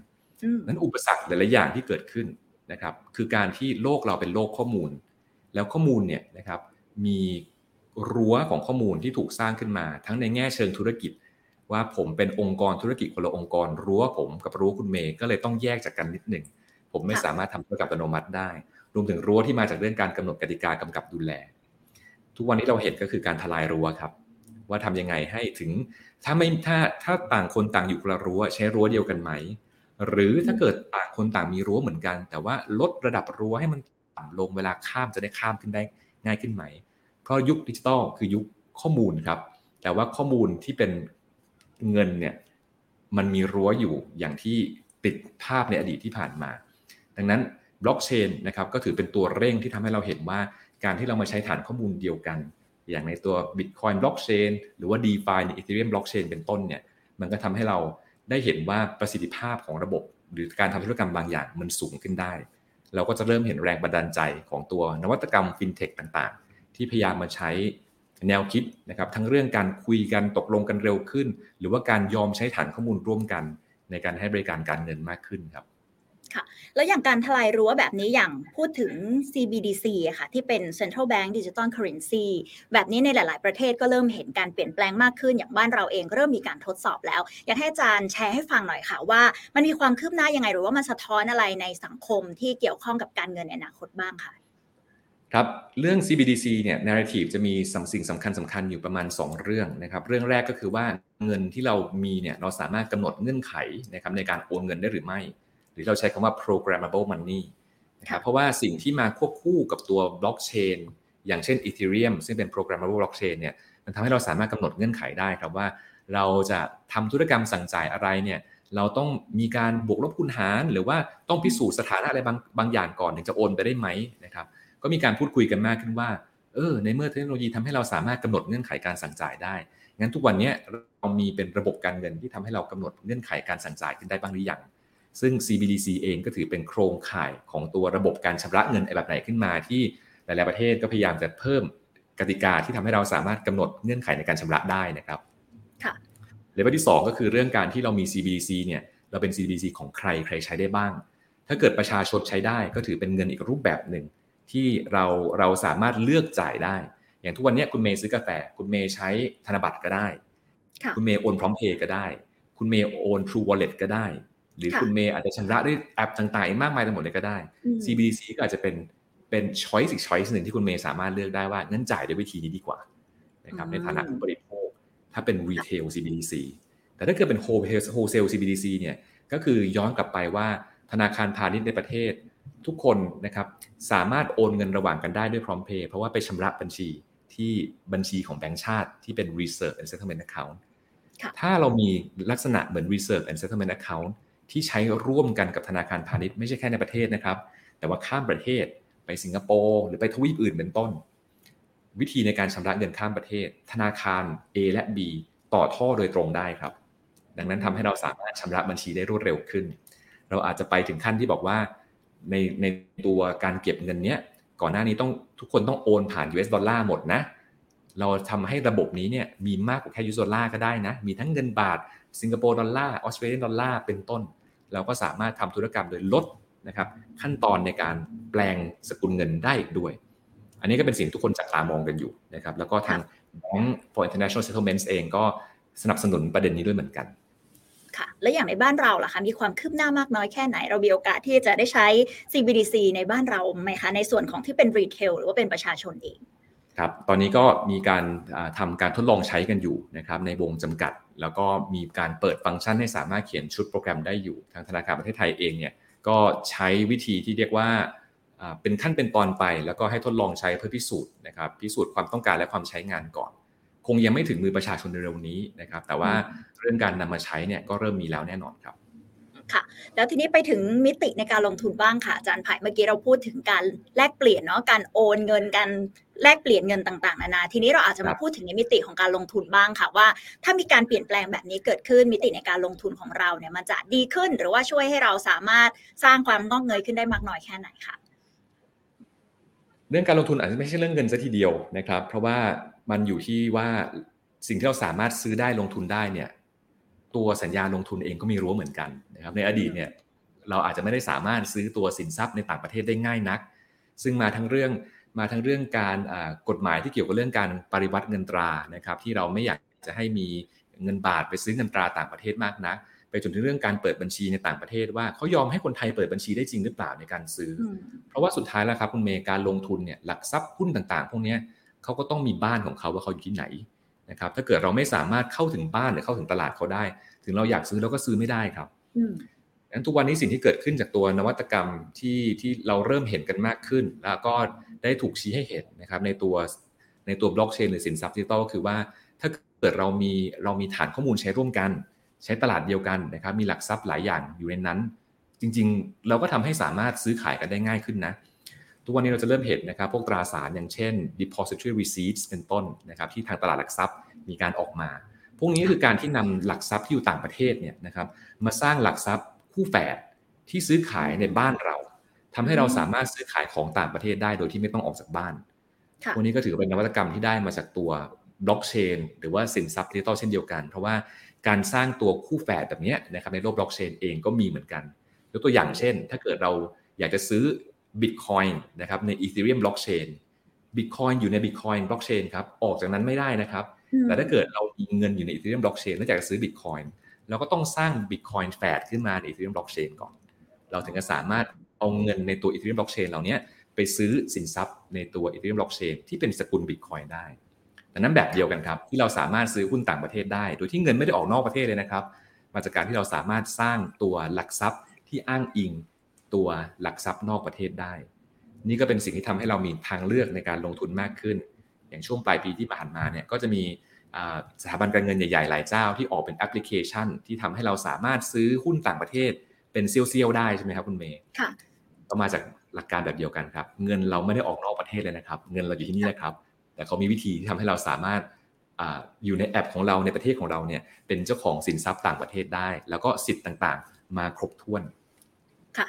นั้นอุปสรรคหลายๆอย่างที่เกิดขึ้นนะครับ คือการที่โลกเราเป็นโลกข้อมูล แล้วข้อมูลเนี่ยนะครับมี รั้วของข้อมูลที่ถูกสร้างขึ้นมา ทั้งในแง่เชิงธุรกิจ ว่าผมเป็นองค์กรธุรกิจคนละองค์กรรั้วผมกับรั้วคุณเมย์ก็เลยต้องแยกจากกันนิดหนึ่งผมไม่สามารถทำธุรกรรมอัตโนมัติได้ รวมถึงรั้วที่มาจากเรื่องการกำหนดกติกากำกับดูแล ทุกวันนี้เราเห็นก็คือการทลายรั้วครับ ว่าทำยังไงให้ถึงถ้าไม่ถ้าถ้าต่างคนต่างอยู่คนละรั้วใช้รั้วเดียวกันไหม หรือถ้าเกิดต่างคนต่างมีรั้วเหมือนกัน แต่ว่าลดระดับรั้วให้มันต่ำลงเวลาข้ามจะได้ข้ามขึ้นได้ง่ายขึ้นไหม เพราะยุคดิจิตอลคือยุคข้อมูลครับ แต่ว่าข้อมูลที่เป็นเงินเนี่ยมันมีรั้วอยู่อย่างที่ติดภาพในอดีตที่ผ่านมา ดังนั้นบล็อกเชนนะครับก็ถือเป็นตัวเร่งที่ทำให้เราเห็นว่าการที่เรามาใช้ฐานข้อมูลเดียวกัน อย่างในตัว Bitcoin Blockchain หรือว่า DeFi ใน Ethereum Blockchain เป็นต้นเนี่ยมันก็ทำให้เราได้เห็นว่าประสิทธิภาพของระบบ หรือการทำธุรกรรมบางอย่างมันสูงขึ้นได้ เราก็จะเริ่มเห็นแรงบันดาลใจของตัวนวัตกรรมฟินเทคต่าง ที่พยายามมาใช้แนวคิดนะครับทั้งเรื่องการคุยกันตกลงกันเร็วขึ้น หรือว่าการยอมใช้ฐานข้อมูลร่วมกัน ในการให้บริการการเงินมากขึ้นครับค่ะแล้วอย่างการทลายรั้วแบบนี้อย่างพูดถึง CBDC ค่ะที่เป็น Central Bank Digital Currency แบบนี้ในหลาย ๆ ประเทศก็เริ่มเห็นการเปลี่ยนแปลงมากขึ้น อย่างบ้านเราเองก็เริ่มมีการทดสอบแล้ว อยากให้อาจารย์แชร์ให้ฟังหน่อยค่ะว่ามันมีความคืบหน้ายังไงหรือว่ามันสะท้อนอะไรในสังคมที่เกี่ยวข้องกับการเงินในอนาคตบ้างค่ะ ครับเรื่อง CBDC เนี่ย narrative จะมีสสิ่งสำคัญสำคัญอยู่ประมาณ 2 เรื่องนะครับเรื่องแรกก็คือว่าเงินที่เรามีเนี่ยเราสามารถกำหนดเงื่อนไขนะครับในการโอนเงินได้หรือไม่ หรือเราใช้คำว่า programmable money นะครับเพราะว่าสิ่งที่มาควบคู่กับตัวบล็อกเชนอย่างเช่น Ethereum ซึ่งเป็น programmable blockchain เนี่ยมันทำให้เราสามารถกำหนดเงื่อนไขได้ครับว่า เราจะทำธุรกรรมสั่งจ่ายอะไรเนี่ยเราต้องมีการบวกลบคูณหาร หรือว่าต้องพิสูจน์สถานะอะไรบางบางอย่างก่อนถึงจะโอนไปได้ไหมนะครับ ก็มีการพูดคุยกันมากขึ้นว่า เออ ในเมื่อเทคโนโลยีทำให้เราสามารถกำหนดเงื่อนไขการสั่งจ่ายได้ งั้นทุกวันนี้เรามีเป็นระบบการเงินที่ทำให้เรากำหนดเงื่อนไขการสั่งจ่ายขึ้นได้บ้างหรือยัง ซึ่ง CBDC เองก็ถือเป็นโครงข่ายของตัวระบบการชำระเงินแบบไหนขึ้นมาที่หลาย ๆ ประเทศก็พยายามจะเพิ่มกติกาที่ทำให้เราสามารถกำหนดเงื่อนไขในการชำระได้นะครับ ค่ะเลเวลที่ 2 ก็คือเรื่องการที่เรามี CBDC เนี่ยเราเป็น CBDC ของใครใครใช้ได้บ้าง ถ้าเกิดประชาชนใช้ได้ก็ถือเป็นเงินอีกรูปแบบหนึ่ง ที่เราเราสามารถเลือกจ่ายได้ อย่างทุกวันนี้คุณเมย์ซื้อกาแฟ คุณเมย์ใช้ธนบัตรก็ได้ คุณเมย์โอนพร้อมเพย์ก็ได้ คุณเมย์โอน True Wallet ก็ได้ หรือคุณเมย์อาจจะชำระด้วยแอปต่างๆ มากมายทั้งหมดเลยก็ได้ CBDC ก็อาจจะเป็นเป็นช้อยส์อีกช้อยส์หนึ่งที่คุณเมย์สามารถเลือกได้ว่างั้นจ่ายด้วยวิธีนี้ดีกว่านะครับในฐานะผู้บริโภคถ้าเป็น Retail CBDC แต่ถ้าเกิดเป็น Wholesale CBDC เนี่ยก็คือย้อนกลับไปว่าธนาคารพาณิชย์ในประเทศ ทุกคนนะครับสามารถโอนเงินระหว่างกันได้ด้วยพร้อมเพย์เพราะว่าไปชำระบัญชีที่บัญชีของแบงก์ชาติที่เป็น Reserve and Settlement Account ถ้าเรามีลักษณะเหมือน Reserve and Settlement Account ที่ใช้ร่วมกันกับธนาคารพาณิชย์ไม่ใช่แค่ในประเทศนะครับ แต่ว่าข้ามประเทศไปสิงคโปร์หรือไปทวีปอื่นเป็นต้น วิธีในการชำระเงินข้ามประเทศ ธนาคาร A และ B ต่อท่อโดยตรงได้ครับ ดังนั้นทำให้เราสามารถชำระบัญชีได้รวดเร็วขึ้น เราอาจจะไปถึงขั้นที่บอกว่า ในในตัวการเก็บเงินเนี้ยก่อนหน้านี้ต้องทุกคนต้องโอนผ่าน US ดอลลาร์หมดนะ เราทำให้ระบบนี้เนี่ยมีมากกว่าแค่ US ดอลลาร์ก็ได้นะ มีทั้งเงินบาท สิงคโปร์ดอลลาร์ ออสเตรเลียดอลลาร์ เป็นต้น เราก็สามารถทำธุรกรรมโดยลดนะครับขั้นตอนในการแปลงสกุลเงินได้อีกด้วย อันนี้ก็เป็นสิ่งทุกคนจับตามองกันอยู่นะครับ แล้วก็ทาง Bank for International Settlements เองก็สนับสนุนประเด็นนี้ด้วยเหมือนกัน ค่ะ และอย่างในบ้านเราล่ะคะ มีความคืบหน้ามากน้อยแค่ไหน เรามีโอกาสที่จะได้ใช้ CBDC ในบ้านเราไหมคะ ในส่วนของที่เป็น retail หรือว่าเป็นประชาชนเอง ครับ ตอนนี้ก็มีการทำการทดลองใช้กันอยู่นะครับในวงจำกัด แล้วก็มีการเปิดฟังก์ชันให้สามารถเขียนชุดโปรแกรมได้อยู่ ทางธนาคารประเทศไทยเองเนี่ย ก็ใช้วิธีที่เรียกว่าเป็นขั้นเป็นตอนไป แล้วก็ให้ทดลองใช้เพื่อพิสูจน์นะครับ พิสูจน์ความต้องการและความใช้งานก่อน คงยังไม่ถึงมือประชาชนเร็วนี้นะครับ แต่ว่าเรื่องการนำมาใช้เนี่ยก็เริ่มมีแล้วแน่นอนครับค่ะแล้วทีนี้ไปถึงมิติในการลงทุนบ้างค่ะอาจารย์ไผ่เมื่อกี้เราพูดถึงการแลกเปลี่ยนเนาะการโอนเงินการแลกเปลี่ยนเงินต่างๆนานาทีนี้เราอาจจะมาพูดถึงในมิติของการลงทุนบ้างค่ะว่า ถ้ามีการเปลี่ยนแปลงแบบนี้เกิดขึ้นมิติในการลงทุนของเราเนี่ยมันจะดีขึ้น หรือว่าช่วยให้เราสามารถสร้างความงอกเงยขึ้นได้มากน้อยแค่ไหนคะ เรื่องการลงทุนอาจจะไม่ใช่เรื่องเงินซะทีเดียวนะครับ เพราะว่ามันอยู่ที่ว่าสิ่งที่เราสามารถซื้อได้ลงทุนได้เนี่ย ตัวสัญญาลงทุนเองก็มีรั้วเหมือนกันนะครับ ในอดีตเนี่ยเราอาจจะไม่ได้สามารถซื้อตัวสินทรัพย์ในต่างประเทศได้ง่ายนัก ซึ่งมาทั้งเรื่องมาทั้งเรื่องการกฎหมายที่เกี่ยวกับเรื่องการปริวัติเงินตรานะครับ ที่เราไม่อยากจะให้มีเงินบาทไปซื้อเงินตราต่างประเทศมากนัก ไปจนถึงเรื่องการเปิดบัญชีในต่างประเทศว่าเขายอมให้คนไทยเปิดบัญชีได้จริงหรือเปล่าในการซื้อ เพราะว่าสุดท้ายแล้วครับคุณเมย์การลงทุนเนี่ยหลักทรัพย์หุ้นต่างๆ พวกนี้เขาก็ต้องมีบ้านของเขาว่าเขาอยู่ที่ไหนนะครับถ้าเกิดเราไม่สามารถเข้าถึงบ้านหรือเข้าถึงตลาดเขาได้ ถึงเราอยากซื้อเราก็ซื้อไม่ได้ครับดังนั้นทุกวันนี้สิ่งที่เกิดขึ้นจากตัวนวัตกรรมที่ที่เราเริ่มเห็นกันมากขึ้น แล้วก็ได้ถูกชี้ให้เห็นนะครับในตัวในตัวบล็อกเชนหรือสินทรัพย์ดิจิตอลก็คือว่าถ้าเกิดเรามีเรามีฐานข้อมูลใช้ร่วมกัน ใช้ตลาดเดียวกันนะครับมีหลักทรัพย์หลายอย่างอยู่ในนั้น จริงๆ เราก็ทำให้สามารถซื้อขายกันได้ง่ายขึ้นนะทุกวันนี้เราจะเริ่มเห็นนะครับพวกตราสารอย่างเช่น depository receipts เป็นต้นนะครับที่ทางตลาดหลักทรัพย์มีการออกมา พวกนี้คือการที่นำหลักทรัพย์ที่อยู่ต่างประเทศเนี่ยนะครับมาสร้างหลักทรัพย์คู่แฝดที่ซื้อขายในบ้านเราทำให้เราสามารถซื้อขายของต่างประเทศได้โดยที่ไม่ต้องออกจากบ้านพวกนี้ก็ถือเป็นนวัตกรรมที่ได้มาจากตัวบล็อกเชนหรือว่าสินทรัพย์ดิจิตอลเช่นเดียวกัน เพราะว่า การสร้างตัวคู่แฝดแบบนี้นะครับในโลกบล็อกเชนเองก็มีเหมือนกันยกตัวอย่างเช่น ถ้าเกิดเราอยากจะซื้อบิตคอยน์นะครับในอีเธเรียมบล็อกเชนบิตคอยน์อยู่ในบิตคอยน์บล็อกเชนครับออกจากนั้นไม่ได้นะครับ แต่ถ้าเกิดเรามีเงินอยู่ในอีเธเรียมบล็อกเชนแล้วอยากจะซื้อบิตคอยน์เราก็ต้องสร้างบิตคอยน์แฝดขึ้นมาในอีเธเรียมบล็อกเชนก่อน เราถึงจะสามารถเอาเงินในตัวอีเธเรียมบล็อกเชนเหล่านี้ไปซื้อสินทรัพย์ในตัวอีเธเรียมบล็อกเชนที่เป็นสกุลบิตคอยน์ได้ ดังนั้นแบบเดียวกันครับที่เราสามารถซื้อหุ้นต่างประเทศได้ โดยที่เงินไม่ได้ออกนอกประเทศเลยนะครับ มาจากการที่เราสามารถสร้างตัวหลักทรัพย์ที่อ้างอิงตัวหลักทรัพย์นอกประเทศได้ นี่ก็เป็นสิ่งที่ทำให้เรามีทางเลือกในการลงทุนมากขึ้น อย่างช่วงปลายปีที่ผ่านมาเนี่ยก็จะมีสถาบันการเงินใหญ่ ๆ หลายเจ้าที่ออกเป็นแอปพลิเคชัน ที่ทำให้เราสามารถซื้อหุ้นต่างประเทศเป็นเซียวๆได้ใช่ไหมครับคุณเมย์ค่ะก็มาจากหลักการแบบเดียวกันครับ เงินเราไม่ได้ออกนอกประเทศเลยนะครับ เงินเราอยู่ที่นี่แหละครับ แต่เขามีวิธีที่ทำให้เราสามารถอยู่ในแอปของเราในประเทศของเราเนี่ยเป็นเจ้าของสินทรัพย์ต่างประเทศได้ แล้วก็สิทธิ์ต่างๆ มาครบถ้วนค่ะ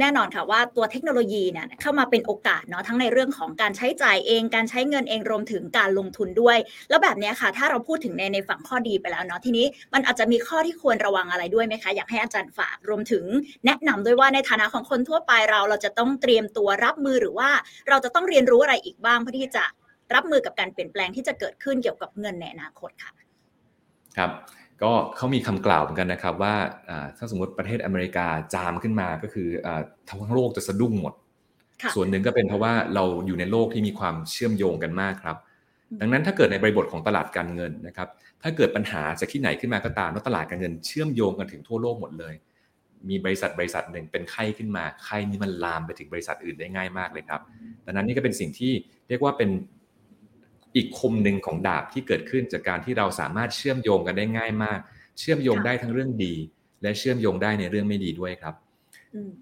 แน่นอนค่ะว่าตัวเทคโนโลยีเนี่ยเข้ามาเป็นโอกาสเนาะทั้งในเรื่องของการใช้จ่ายเอง การใช้เงินเองรวมถึงการลงทุนด้วย แล้วแบบนี้ค่ะ ถ้าเราพูดถึงในในฝั่งข้อดีไปแล้วเนาะทีนี้มันอาจจะมีข้อที่ควรระวังอะไรด้วยไหมคะ อยากให้อาจารย์ฝากรวมถึงแนะนำด้วยว่าในฐานะของคนทั่วไปเรา เราจะต้องเตรียมตัวรับมือหรือว่าเราจะต้องเรียนรู้อะไรอีกบ้างเพื่อที่จะ รับมือกับการเปลี่ยนแปลงที่จะเกิดขึ้นเกี่ยวกับเงินในอนาคตค่ะ ครับ ก็เขามีคำกล่าวเหมือนกันนะครับว่าถ้าสมมติประเทศอเมริกาจามขึ้นมาก็คือทั้งโลกจะสะดุ้งหมด ส่วนหนึ่งก็เป็นเพราะว่าเราอยู่ในโลกที่มีความเชื่อมโยงกันมากครับ ดังนั้นถ้าเกิดในบริบทของตลาดการเงินนะครับ ถ้าเกิดปัญหาจากที่ไหนขึ้นมาก็ตามแล้วตลาดการเงินเชื่อมโยงกันถึงทั่วโลกหมดเลยมีบริษัทบริษัทหนึ่งเป็นไข้ขึ้นมาไข้นี้มันลามไปถึงบริษัทอื่นได้ง่ายมากเลยครับ ดังนั้นนี่ก็เป็นสิ่งที่เรียกว่าเป็น อีกคมหนึ่งของดาบที่เกิดขึ้นจากการที่เราสามารถเชื่อมโยงกันได้ง่ายมาก เชื่อมโยงได้ทั้งเรื่องดี และเชื่อมโยงได้ในเรื่องไม่ดีด้วยครับ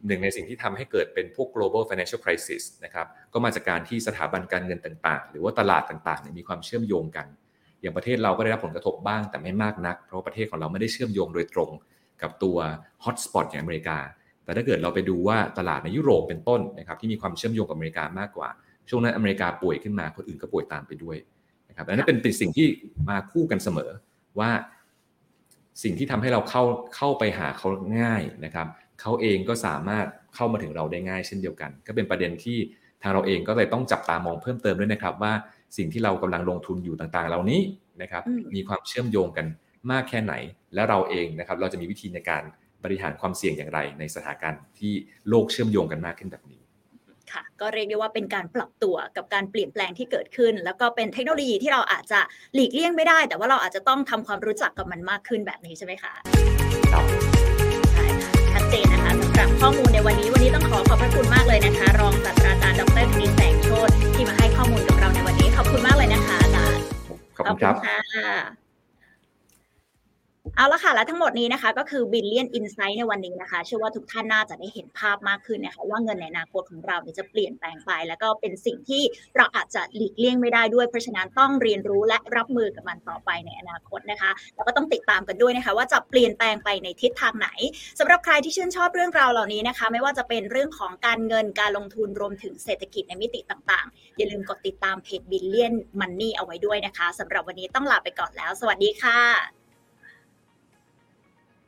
หนึ่งในสิ่งที่ทำให้เกิดเป็นพวก global financial crisis นะครับก็มาจากการที่สถาบันการเงินต่างๆ หรือว่าตลาดต่างๆมีความเชื่อมโยงกัน อย่างประเทศเราก็ได้รับผลกระทบบ้างแต่ไม่มากนัก เพราะประเทศของเราไม่ได้เชื่อมโยงโดยตรงกับตัว hotspot อย่างอเมริกา แต่ถ้าเกิดเราไปดูว่าตลาดในยุโรปเป็นต้นนะครับที่มีความเชื่อมโยงกับอเมริกามากกว่า ช่วงนั้นอเมริกาป่วยขึ้นมาคนอื่นก็ป่วยตามไปด้วยนะครับอันนี้เป็นเป็นสิ่งที่มาคู่กันเสมอว่าสิ่งที่ทำให้เราเข้าเข้าไปหาเขาง่ายนะครับเขาเองก็สามารถเข้ามาถึงเราได้ง่ายเช่นเดียวกัน ก็เป็นประเด็นที่ทางเราเองก็เลยต้องจับตามองเพิ่มเติมด้วยนะครับ ว่าสิ่งที่เรากำลังลงทุนอยู่ต่างๆ เหล่านี้นะครับมีความเชื่อมโยงกันมากแค่ไหน และเราเองนะครับเราจะมีวิธีในการบริหารความเสี่ยงอย่างไร ในสถานการณ์ที่โลกเชื่อมโยงกันมากขึ้นแบบนี้ ค่ะ ก็เรียกได้ว่าเป็นการปรับตัวกับการเปลี่ยนแปลงที่เกิดขึ้น แล้วก็เป็นเทคโนโลยีที่เราอาจจะหลีกเลี่ยงไม่ได้ แต่ว่าเราอาจจะต้องทำความรู้จักกับมันมากขึ้นแบบนี้ใช่ไหมคะครับใช่ค่ะชัดเจนนะคะสำหรับข้อมูลในวันนี้วันนี้ต้องขอขอบพระคุณมากเลยนะคะ รองศาสตราจารย์ดรธนินแสงโชตที่มาให้ข้อมูลกับเราในวันนี้ขอบคุณมากเลยนะคะอาจารย์ขอบคุณครับ เอาละค่ะ และทั้งหมดนี้นะคะ ก็คือ Billion Insight ในวันนี้นะคะ เชื่อว่าทุกท่านน่าจะได้เห็นภาพมากขึ้นนะคะว่าเงินในอนาคตของเราเนี่ยจะเปลี่ยนแปลงไป แล้วก็เป็นสิ่งที่เราอาจจะหลีกเลี่ยงไม่ได้ด้วย เพราะฉะนั้นต้องเรียนรู้และรับมือกับมันต่อไปในอนาคตนะคะ แล้วก็ต้องติดตามกันด้วยนะคะ ว่าจะเปลี่ยนแปลงไปในทิศทางไหนสำหรับใครที่ชื่นชอบเรื่องราวเหล่านี้นะคะ ไม่ว่าจะเป็นเรื่องของการเงินการลงทุนรวมถึงเศรษฐกิจในมิติต่างๆ อย่าลืมกดติดตามเพจ Billion Money เอาไว้ด้วยนะคะสำหรับวันนี้ต้องลาไปก่อนแล้ว สวัสดีค่ะ